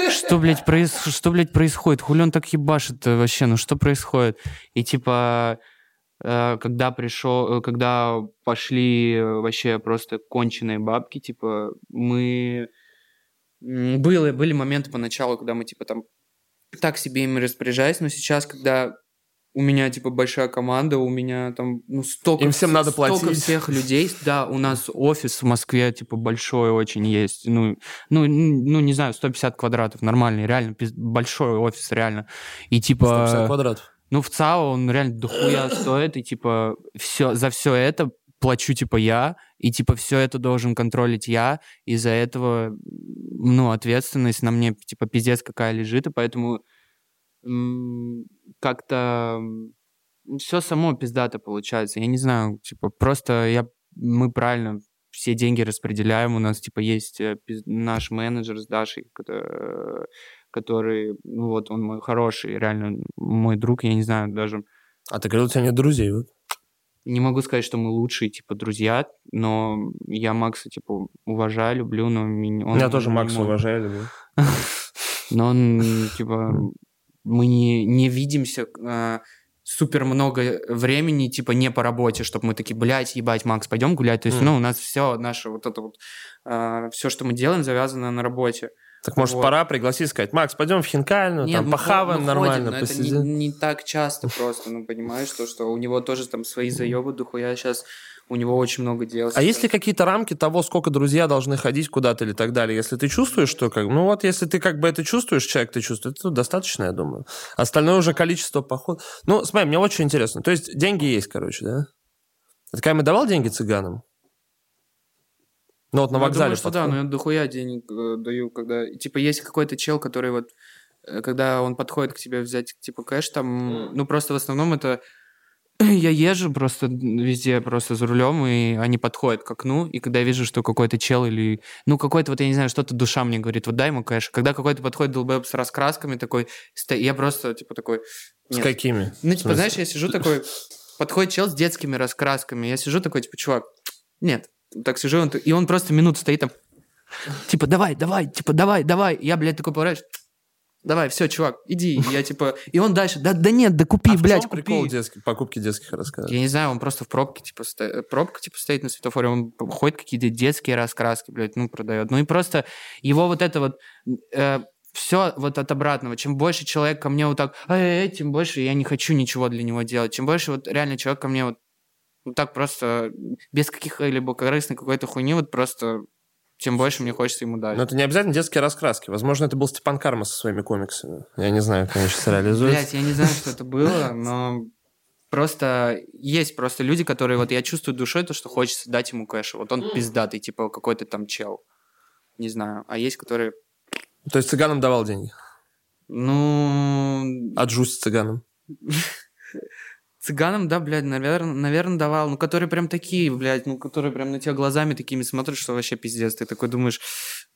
Что, блядь, проис... что, блядь, происходит? Хули он так ебашит вообще? Ну что происходит? И типа, когда пришел, э, когда пошли э, вообще просто конченые бабки, типа, мы... Было, были моменты поначалу, когда мы, типа, там так себе ими распоряжались, но сейчас, когда у меня, типа, большая команда, у меня там, ну, столько... Им всем вс- надо столько платить. всех людей, да, у нас офис в Москве, типа, большой очень есть, ну, ну, ну, не знаю, 150 квадратов, нормальный, реально, большой офис, реально. И, типа... 150 квадратов. Ну, в ЦАО он реально дохуя стоит, и, типа, все, за все это плачу, типа, я, и, типа, все это должен контролить я, из-за этого, ну, ответственность на мне, типа, пиздец какая лежит, и поэтому как-то все само пиздато получается. Я не знаю, типа, просто я, мы правильно все деньги распределяем, у нас, типа, есть э, наш менеджер с Дашей, кото- который, ну, вот, он мой хороший, реально мой друг, я не знаю, даже А ты говорил, у тебя нет друзей, вот. не могу сказать, что мы лучшие, типа, друзья, но я Макса, типа, уважаю, люблю, но он... Я тоже Макса мой. уважаю, люблю. Но он, типа, мы не, не видимся а, супер много времени, типа, не по работе, чтобы мы такие, блядь, ебать, Макс, пойдем гулять. То есть, Мгм. ну, у нас все наше вот это вот, все, что мы делаем, завязано на работе. Так может Вот. пора пригласить, сказать, Макс, пойдем в Хинкальную, Нет, там похаваем мы нормально, ходим, но это не, посидим. не так часто просто, ну, понимаешь, то, что у него тоже там свои заебы дохуя сейчас, у него очень много дел. А есть ли какие-то рамки того, сколько друзья должны ходить куда-то или так далее? Если ты чувствуешь, что как... Ну вот, если ты как бы это чувствуешь, человек ты чувствуешь, это достаточно, я думаю. Остальное уже количество поход. Ну, смотри, мне очень интересно. То есть деньги есть, короче, да? Это Кайма давал деньги цыганам? Ну вот на Ну, я вокзале думаю, что да, подходит. но я дохуя денег э, даю, когда... Типа, есть какой-то чел, который вот, э, когда он подходит к тебе взять, типа, кэш, там, ну, просто в основном это... Я езжу просто везде просто за рулем, и они подходят к окну, и когда я вижу, что какой-то чел или... Ну, какой-то, вот я не знаю, что-то душа мне говорит, вот дай ему кэш. Когда какой-то подходит долбоеб с раскрасками такой, я просто, типа, такой... С «Нет». какими? Ну, типа, знаешь, я сижу такой, подходит чел с детскими раскрасками, я сижу такой, типа, чувак, нет. Так сижу, он и он просто минуту стоит там, типа, давай, давай, типа, давай, давай. Я, блядь, такой поворачиваюсь, давай, все, чувак, иди. И я, типа, и он дальше, да, да нет, да купи, А блядь, купи. прикол детских, покупки детских рассказов? Я не знаю, он просто в пробке, типа, сто- пробка, типа, стоит на светофоре, он ходит какие-то детские раскраски, блядь, ну, продает. Ну, и просто его вот это вот, все вот от обратного. Чем больше человек ко мне вот так, «Эй, эй», тем больше я не хочу ничего для него делать. Чем больше вот реально человек ко мне вот, вот так просто, без каких-либо корыстной какой-то хуйни, вот просто, тем больше мне хочется ему дать. Но это не обязательно детские раскраски. Возможно, это был Степан Карма со своими комиксами. Я не знаю, как они сейчас реализуются. Блять, я не знаю, что это было, но просто есть просто люди, которые вот я чувствую душой то, что хочется дать ему кэш. Вот он пиздатый, типа какой-то там чел. Не знаю. А есть, которые, То есть цыганам давал деньги? ну, А Джуси цыганам? цыганам, да, блядь, наверное, наверное, давал. Ну, которые прям такие, блядь, ну, которые прям на тебя глазами такими смотрят, что вообще пиздец. Ты такой думаешь,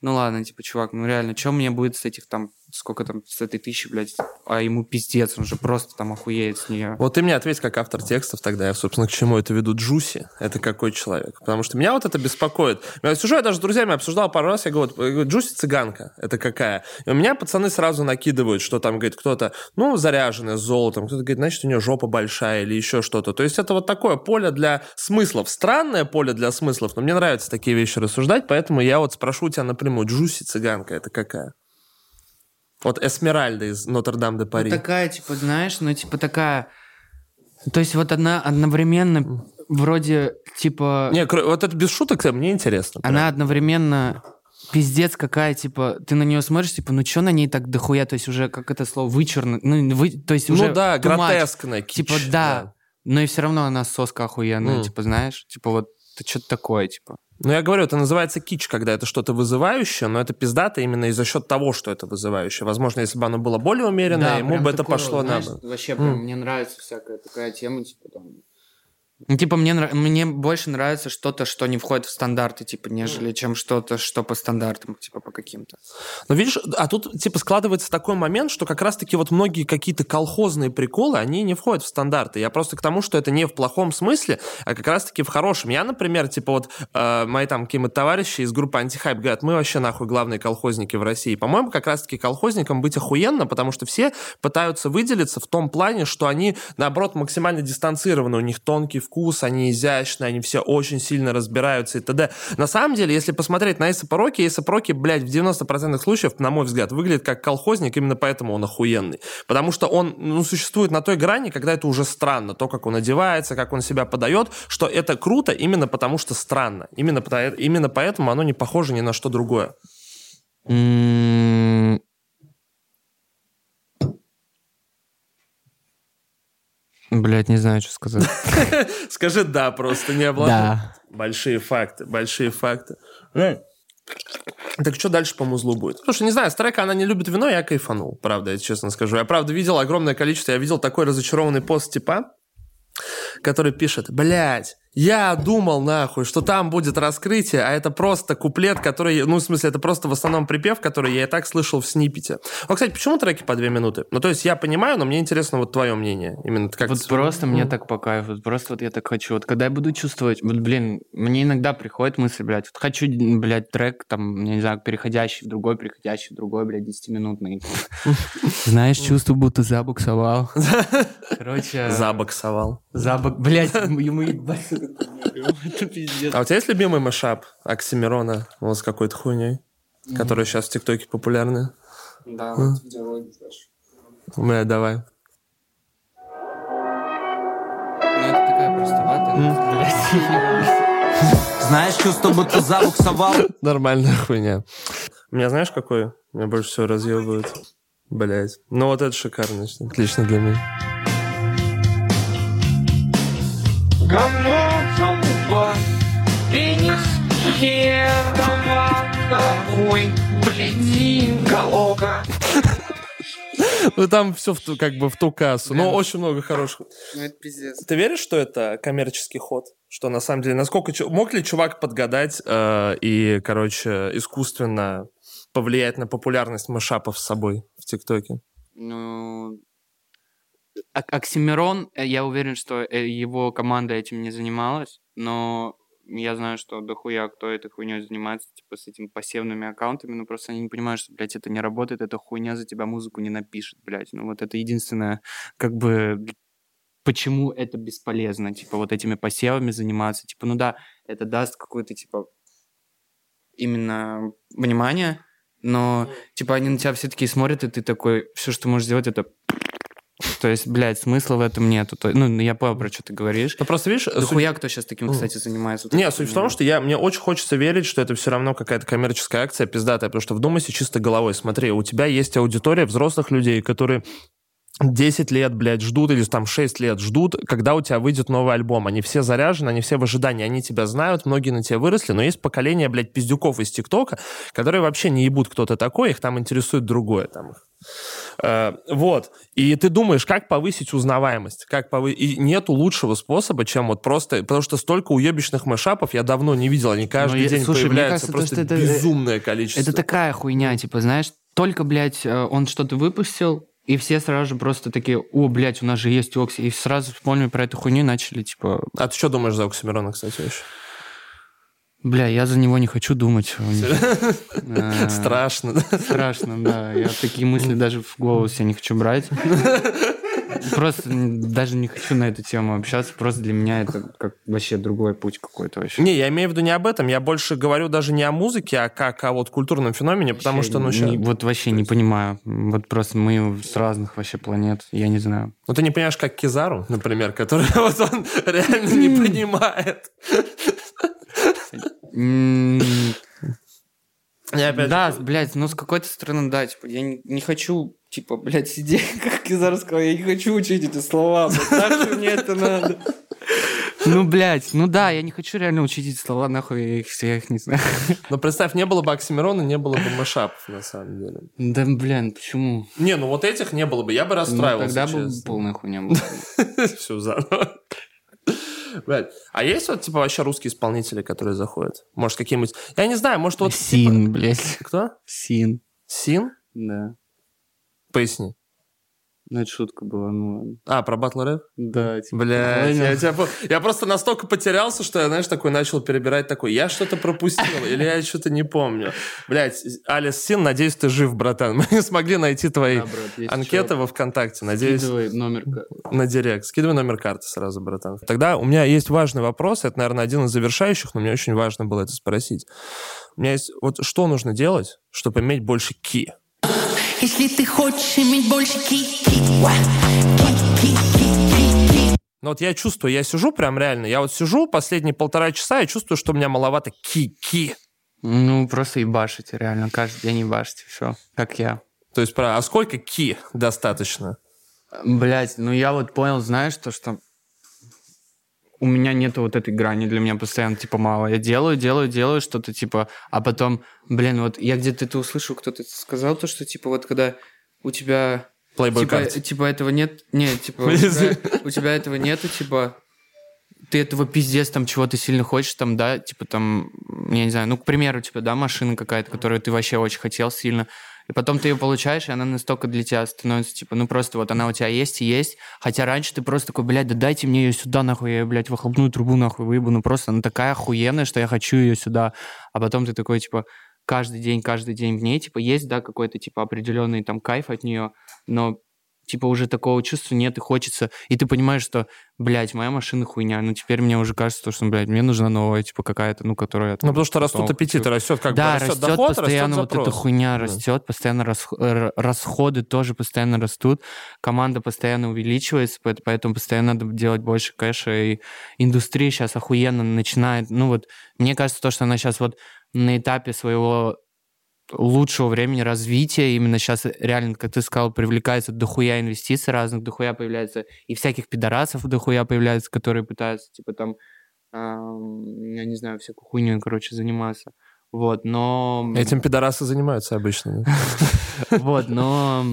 ну ладно, типа, чувак, ну реально, что мне будет с этих там, сколько там, с этой тысячи, блядь, а ему пиздец, он же просто там охуеет с нее. Вот ты мне ответь, как автор текстов тогда, я, собственно, к чему это веду. Джуси — это какой человек? Потому что меня вот это беспокоит. Я сижу, я даже с друзьями обсуждал пару раз, я говорю, Джуси цыганка, это какая? И у меня пацаны сразу накидывают, что там, говорит, кто-то, ну, заряженный с золотом, кто-то говорит, значит, у нее жопа большая или еще что-то. То есть это вот такое поле для смыслов. Странное поле для смыслов, но мне нравится такие вещи рассуждать, поэтому я вот спрошу тебя напрямую, Джуси цыганка, это какая? Вот Эсмеральда из Нотр-Дам-де-Пари. Ну, такая, типа, знаешь, ну, типа, такая... То есть вот она одновременно вроде, типа... Не, вот это без шуток, мне интересно. прям. Она одновременно пиздец какая, типа, ты на нее смотришь, типа, ну что на ней так дохуя, то есть уже, как это слово, вычурно, ну, вы, то есть уже... Ну да, гротескно, кич, Типа, да, но и все равно она соска охуенная, М. типа, знаешь, типа, вот, это что-то такое, типа. Ну, я говорю, это называется кич, когда это что-то вызывающее, но это пиздато именно из-за счет того, что это вызывающее. Возможно, если бы оно было более умеренное, ему прям бы это такое, пошло знаешь, на. Вообще, прям, мне нравится всякая такая тема, типа, там... Ну, типа, мне, мне больше нравится что-то, что не входит в стандарты, типа, нежели чем что-то, что по стандартам, типа, по каким-то. Но видишь, а тут типа складывается такой момент, что как раз-таки вот многие какие-то колхозные приколы, они не входят в стандарты. Я просто к тому, что это не в плохом смысле, а как раз-таки в хорошем. Я, например, типа вот э, мои там какие-то товарищи из группы Антихайп говорят, мы вообще нахуй главные колхозники в России. По-моему, как раз-таки колхозникам быть охуенно, потому что все пытаются выделиться в том плане, что они, наоборот, максимально дистанцированы, у них тонкий вкус, они изящные, они все очень сильно разбираются и т.д. На самом деле, если посмотреть на Эйса Роки, Эйса Роки, блядь, в 90% случаев, на мой взгляд, выглядит как колхозник, именно поэтому он охуенный. Потому что он ну, существует на той грани, когда это уже странно, то, как он одевается, как он себя подает, что это круто именно потому, что странно. Именно, именно поэтому оно не похоже ни на что другое. М, Блядь, не знаю, что сказать. Скажи «да», просто не обладай. Да. Большие факты, большие факты. Так что дальше по музлу будет? Что, не знаю, с трека она не любит вино, я кайфанул. Правда, я честно скажу. Я, правда, видел огромное количество. Я видел такой разочарованный пост типа, который пишет, блядь, я думал, нахуй, что там будет раскрытие, а это просто куплет, который, ну, в смысле, это просто в основном припев, который я и так слышал в сниппете. Ну, кстати, почему треки по две минуты? Ну, то есть я понимаю, но мне интересно вот твое мнение. Именно как Вот просто мне так по кайфу, вот просто вот я так хочу. Вот когда я буду чувствовать, вот, блин, мне иногда приходит мысль, блядь, вот хочу, блядь, трек, там, не знаю, переходящий в другой, переходящий в другой, блядь, 10-минутный. Знаешь, чувство, будто забуксовал. Короче, Забоксовал. забок, блядь, ему ебать. Это пиздец. А у тебя есть любимый машап Оксимирона вот с какой-то хуйней, которая сейчас в ТикТоке популярна? Да, вот знаешь. Бля, давай. Ну, это такая блядь. Знаешь, чувство, будто забуксовал Нормальная хуйня. Меня знаешь, какой меня больше всего разъебывает? Блять. Ну вот это шикарно. Отлично для меня. Говно залупа, пенис, едова, нахуй, блядин, головка. Ну там все в ту- как бы в ту кассу. Но очень много хороших. Ну, это пиздец. Ты веришь, что это коммерческий ход? Что на самом деле, насколько мог ли чувак подгадать э, и, короче, искусственно повлиять на популярность мышапов с собой в ТикТоке? Ну, Ок- Оксимирон, э, я уверен, что э, его команда этим не занималась, но я знаю, что дохуя кто этой хуйней занимается, типа с этими пассивными аккаунтами, но просто они не понимают, что, блядь, это не работает, эта хуйня за тебя музыку не напишет, блядь. Ну вот это единственное, как бы, почему это бесполезно, типа вот этими посевами заниматься. Типа, ну да, это даст какое-то, типа, именно внимание, но, типа, они на тебя все таки смотрят, и ты такой, все, что можешь сделать, это... То есть, блядь, смысла в этом нету. То- Ну, я понял, про что ты говоришь. Ну просто видишь, Да суть- хуя кто сейчас таким, кстати, занимается? вот Не, суть в том, что я, мне очень хочется верить, что это все равно какая-то коммерческая акция пиздатая, потому что вдумайся чисто головой. Смотри, у тебя есть аудитория взрослых людей, которые 10 лет, блядь, ждут, или там 6 лет ждут, когда у тебя выйдет новый альбом. Они все заряжены, они все в ожидании, они тебя знают, многие на тебя выросли, но есть поколение, блядь, пиздюков из ТикТока, которые вообще не ебут, кто ты такой, их там интересует другое. Там. их. Э, вот. И ты думаешь, как повысить узнаваемость? Как повы... И нету лучшего способа, чем вот просто... Потому что столько уебищных мэшапов я давно не видел. Они каждый Ну, я- день слушай, появляются. кажется, то, просто что это- безумное количество. Это такая хуйня, типа, знаешь, только, блядь, э, он что-то выпустил, и все сразу же просто такие, о, блядь, у нас же есть Окси, и сразу вспомнили про эту хуйню и начали, типа, А ты что думаешь за Оксимирона, кстати, еще? Бля, я за него не хочу думать. Э, Страшно, да? Страшно, да. Я такие мысли даже в голову себе не хочу брать. Просто даже не хочу на эту тему общаться. Просто для меня это как вообще другой путь какой-то вообще. Не, я имею в виду не об этом. Я больше говорю даже не о музыке, а как о вот культурном феномене, потому что, ну, не- ща- Вот вообще не понимаю. Вот просто мы с разных вообще планет. Я не знаю. Ну, ты не понимаешь, как Кизару, например, который вот он реально не понимает. Я опять Да, блядь, ну с какой-то стороны, да, типа, я не, не хочу, типа, блядь, сидеть, как Кизар сказал, я не хочу учить эти слова, нахуй мне это надо. Ну, блядь, ну да, я не хочу реально учить эти слова, нахуй я их всех не знаю. Но представь, не было бы Оксимирона, не было бы мышапов, на самом деле. Да, блин, почему? Не, ну вот этих не было бы, я бы Ну, расстраивался, тогда бы честно. полная хуйня была. Все заново. Блядь. А есть вот, типа, вообще русские исполнители, которые заходят? Может, какие-нибудь... Я не знаю, может, вот... типа- Син, блядь. Кто? Син. Син? Да. Поясни. Ну, это шутка была, ну ладно. А, про батл рэп? Да, типа. Понял. я, тебя я просто настолько потерялся, что я, знаешь, такой начал перебирать такой, я что-то пропустил, или я что-то не помню. Блядь, Алис Син, надеюсь, ты жив, братан. Мы не смогли найти твои Да, брат, если анкеты во ВКонтакте. Надеюсь, скидывай номер. на директ. Скидывай номер карты сразу, братан. Тогда у меня есть важный вопрос. Это, наверное, один из завершающих, но мне очень важно было это спросить. У меня есть... Вот что нужно делать, чтобы иметь больше ки? Если ты хочешь иметь больше. Ну вот я чувствую, я сижу прям реально, я вот сижу последние полтора часа и чувствую, что у меня маловато ки-ки. Ну, просто ебашите, реально, каждый день ебашите, все, как я. То есть, про... а сколько ки достаточно? Блять, ну я вот понял, знаешь, то, что у меня нету вот этой грани, для меня постоянно, типа, мало. Я делаю, делаю, делаю что-то, типа, а потом, блин, вот я где-то это услышал, кто-то сказал то, что, типа, вот когда у тебя... Playboy типа, карте. типа, этого нет... Нет, типа, у тебя, у тебя этого нету, типа, ты этого пиздец, там, чего ты сильно хочешь, там, да, типа, там, я не знаю, ну, к примеру, типа, да, машина какая-то, которую ты вообще очень хотел сильно, и потом ты ее получаешь, и она настолько для тебя становится, типа, ну, просто вот она у тебя есть и есть, хотя раньше ты просто такой, блядь, да дайте мне ее сюда, нахуй, я, ее, блядь, выхлопную трубу, нахуй, выебу, ну, просто она такая охуенная, что я хочу ее сюда, а потом ты такой, типа, каждый день, каждый день в ней, типа, есть, да, какой-то, типа, определенный там кайф от нее, но типа уже такого чувства нет и хочется, и ты понимаешь, что, блядь, моя машина хуйня, ну теперь мне уже кажется, то, что, блядь, мне нужна новая, типа какая-то, ну, которая... Ну, потому что растут потом- аппетит, растет как да, бы, растет растет доход, постоянно растет вот эта хуйня Да. растет, постоянно расх- р- расходы тоже постоянно растут, команда постоянно увеличивается, поэт- поэтому постоянно надо делать больше кэша, и индустрия сейчас охуенно начинает, ну вот, мне кажется, то, что она сейчас вот на этапе своего лучшего времени развития, именно сейчас реально, как ты сказал, привлекается дохуя инвестиций разных, дохуя появляется и всяких пидорасов дохуя появляется, которые пытаются, типа, там, ам, я не знаю, всякую хуйню, короче, заниматься. Вот, но... Этим пидорасы занимаются обычно. Вот, но...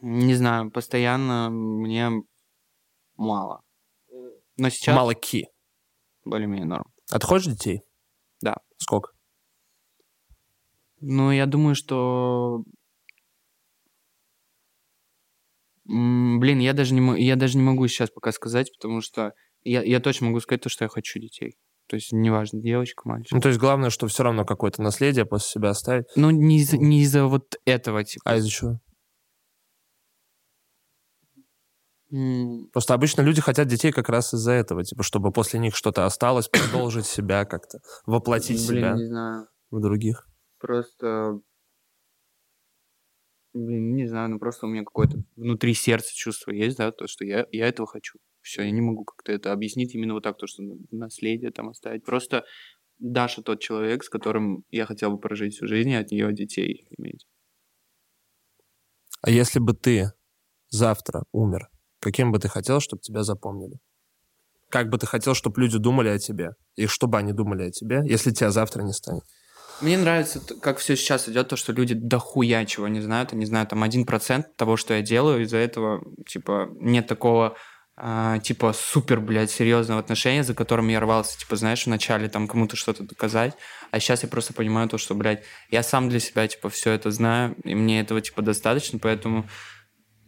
Не знаю, постоянно мне мало. Но сейчас Мало ки. более-менее норм. А ты хочешь детей? Да. Сколько? Ну, я думаю, что... Блин, я даже, не, я даже не могу сейчас пока сказать, потому что я, я точно могу сказать то, что я хочу детей. То есть, неважно, девочка, мальчик. Ну, то есть главное, что все равно какое-то наследие после себя оставить. Ну, не из- не из-за вот этого, типа. А из-за чего? Просто обычно люди хотят детей как раз из-за этого, типа, чтобы после них что-то осталось, продолжить себя как-то, воплотить Блин, себя не знаю. в других. Просто... Блин, не знаю, ну просто у меня какое-то внутри сердца чувство есть, да, то, что я, я этого хочу. Все, я не могу как-то это объяснить именно вот так, то, что наследие там оставить. Просто Даша тот человек, с которым я хотел бы прожить всю жизнь и от нее детей иметь. А если бы ты завтра умер, каким бы ты хотел, чтобы тебя запомнили? Как бы ты хотел, чтобы люди думали о тебе? И чтобы они думали о тебе, если тебя завтра не станет? Мне нравится, как все сейчас идет, то, что люди дохуя чего не знают. Они знают там 1% того, что я делаю. Из-за этого, типа, нет такого, а, типа, супер, блядь, серьезного отношения, за которым я рвался, типа, знаешь, вначале там кому-то что-то доказать. А сейчас я просто понимаю то, что, блядь, я сам для себя, типа, все это знаю, и мне этого, типа, достаточно, поэтому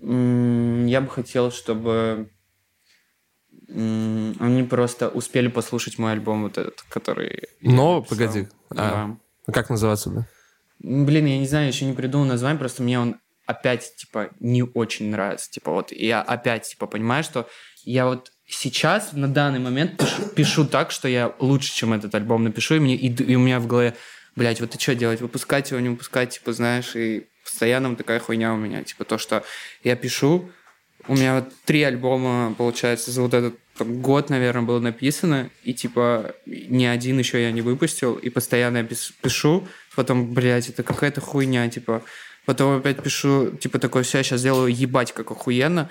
м, я бы хотел, чтобы м, они просто успели послушать мой альбом вот этот, который... Но, погоди. А, Да. Как называться бы? Блин, я не знаю, еще не придумал название, просто мне он опять, типа, не очень нравится. Типа, вот я опять, типа, понимаю, что я вот сейчас, на данный момент, пишу, пишу так, что я лучше, чем этот альбом напишу, и, мне, и, и у меня в голове, блядь, вот ты что делать, выпускать его, не выпускать, типа, знаешь, и постоянно вот такая хуйня у меня, типа, то, что я пишу, у меня вот три альбома, получается, за вот этот там, год, наверное, было написано, и, типа, ни один еще я не выпустил, и постоянно я пишу, Потом, блядь, это какая-то хуйня, типа. Потом опять пишу, типа, такой, все, я сейчас делаю ебать как охуенно.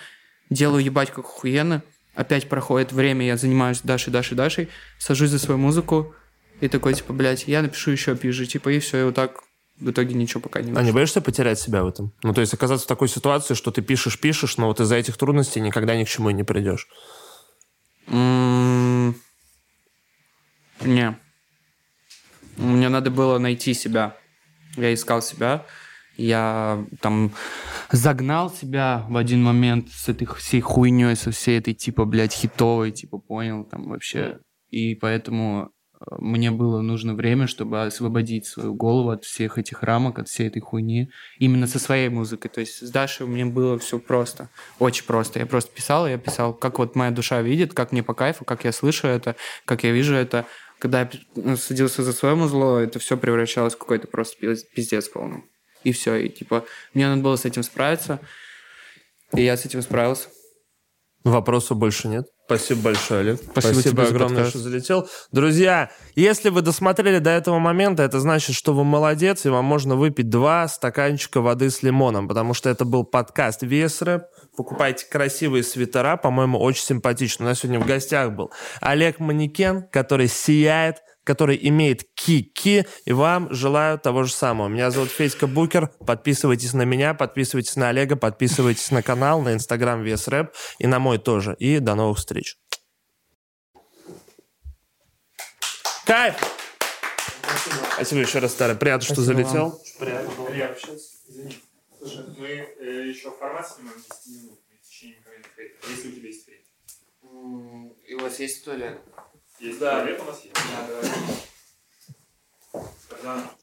Делаю ебать как охуенно. Опять проходит время, я занимаюсь Дашей, Дашей, Дашей. Сажусь за свою музыку. И такой, типа, блядь, я напишу еще пизже, типа, и все, и вот так в итоге ничего пока не А вышло. не боишься потерять себя в этом? Ну, то есть оказаться в такой ситуации, что ты пишешь, пишешь, но вот из-за этих трудностей никогда ни к чему и не придешь. Не. Мне надо было найти себя. Я искал себя. Я там загнал себя в один момент с этой всей хуйней, со всей этой, типа, блядь, хитовой, типа, понял, там вообще. И поэтому мне было нужно время, чтобы освободить свою голову от всех этих рамок, от всей этой хуйни. Именно со своей музыкой. То есть с Дашей мне было все просто. Очень просто. Я просто писал, я писал, как вот моя душа видит, как мне по кайфу, как я слышу это, как я вижу это. Когда я ну, садился за свое музло, это все превращалось в какой-то просто пиз- пиздец полный. И все. И типа, мне надо было с этим справиться. И я с этим справился. Вопросов больше нет. Спасибо большое, Олег. Спасибо тебе за огромное, подкаст. что залетел. Друзья, если вы досмотрели до этого момента, это значит, что вы молодец, и вам можно выпить два стаканчика воды с лимоном, потому что это был подкаст Вес Рэп. Покупайте красивые свитера, по-моему, очень симпатично. У нас сегодня в гостях был Олег Манекен, который сияет, который имеет кики, и вам желаю того же самого. Меня зовут Федька Букер. Подписывайтесь на меня, подписывайтесь на Олега, подписывайтесь на канал, на инстаграм Вес Рэп и на мой тоже. И до новых встреч. Кайф! Спасибо еще раз, Старый. Приятно, что Спасибо залетел. Слушай, мы э, еще формат снимаем 10 минут в течение какого-нибудь Если у тебя есть время. И у вас есть туалет? Есть да. туалет у нас есть? Да, Тогда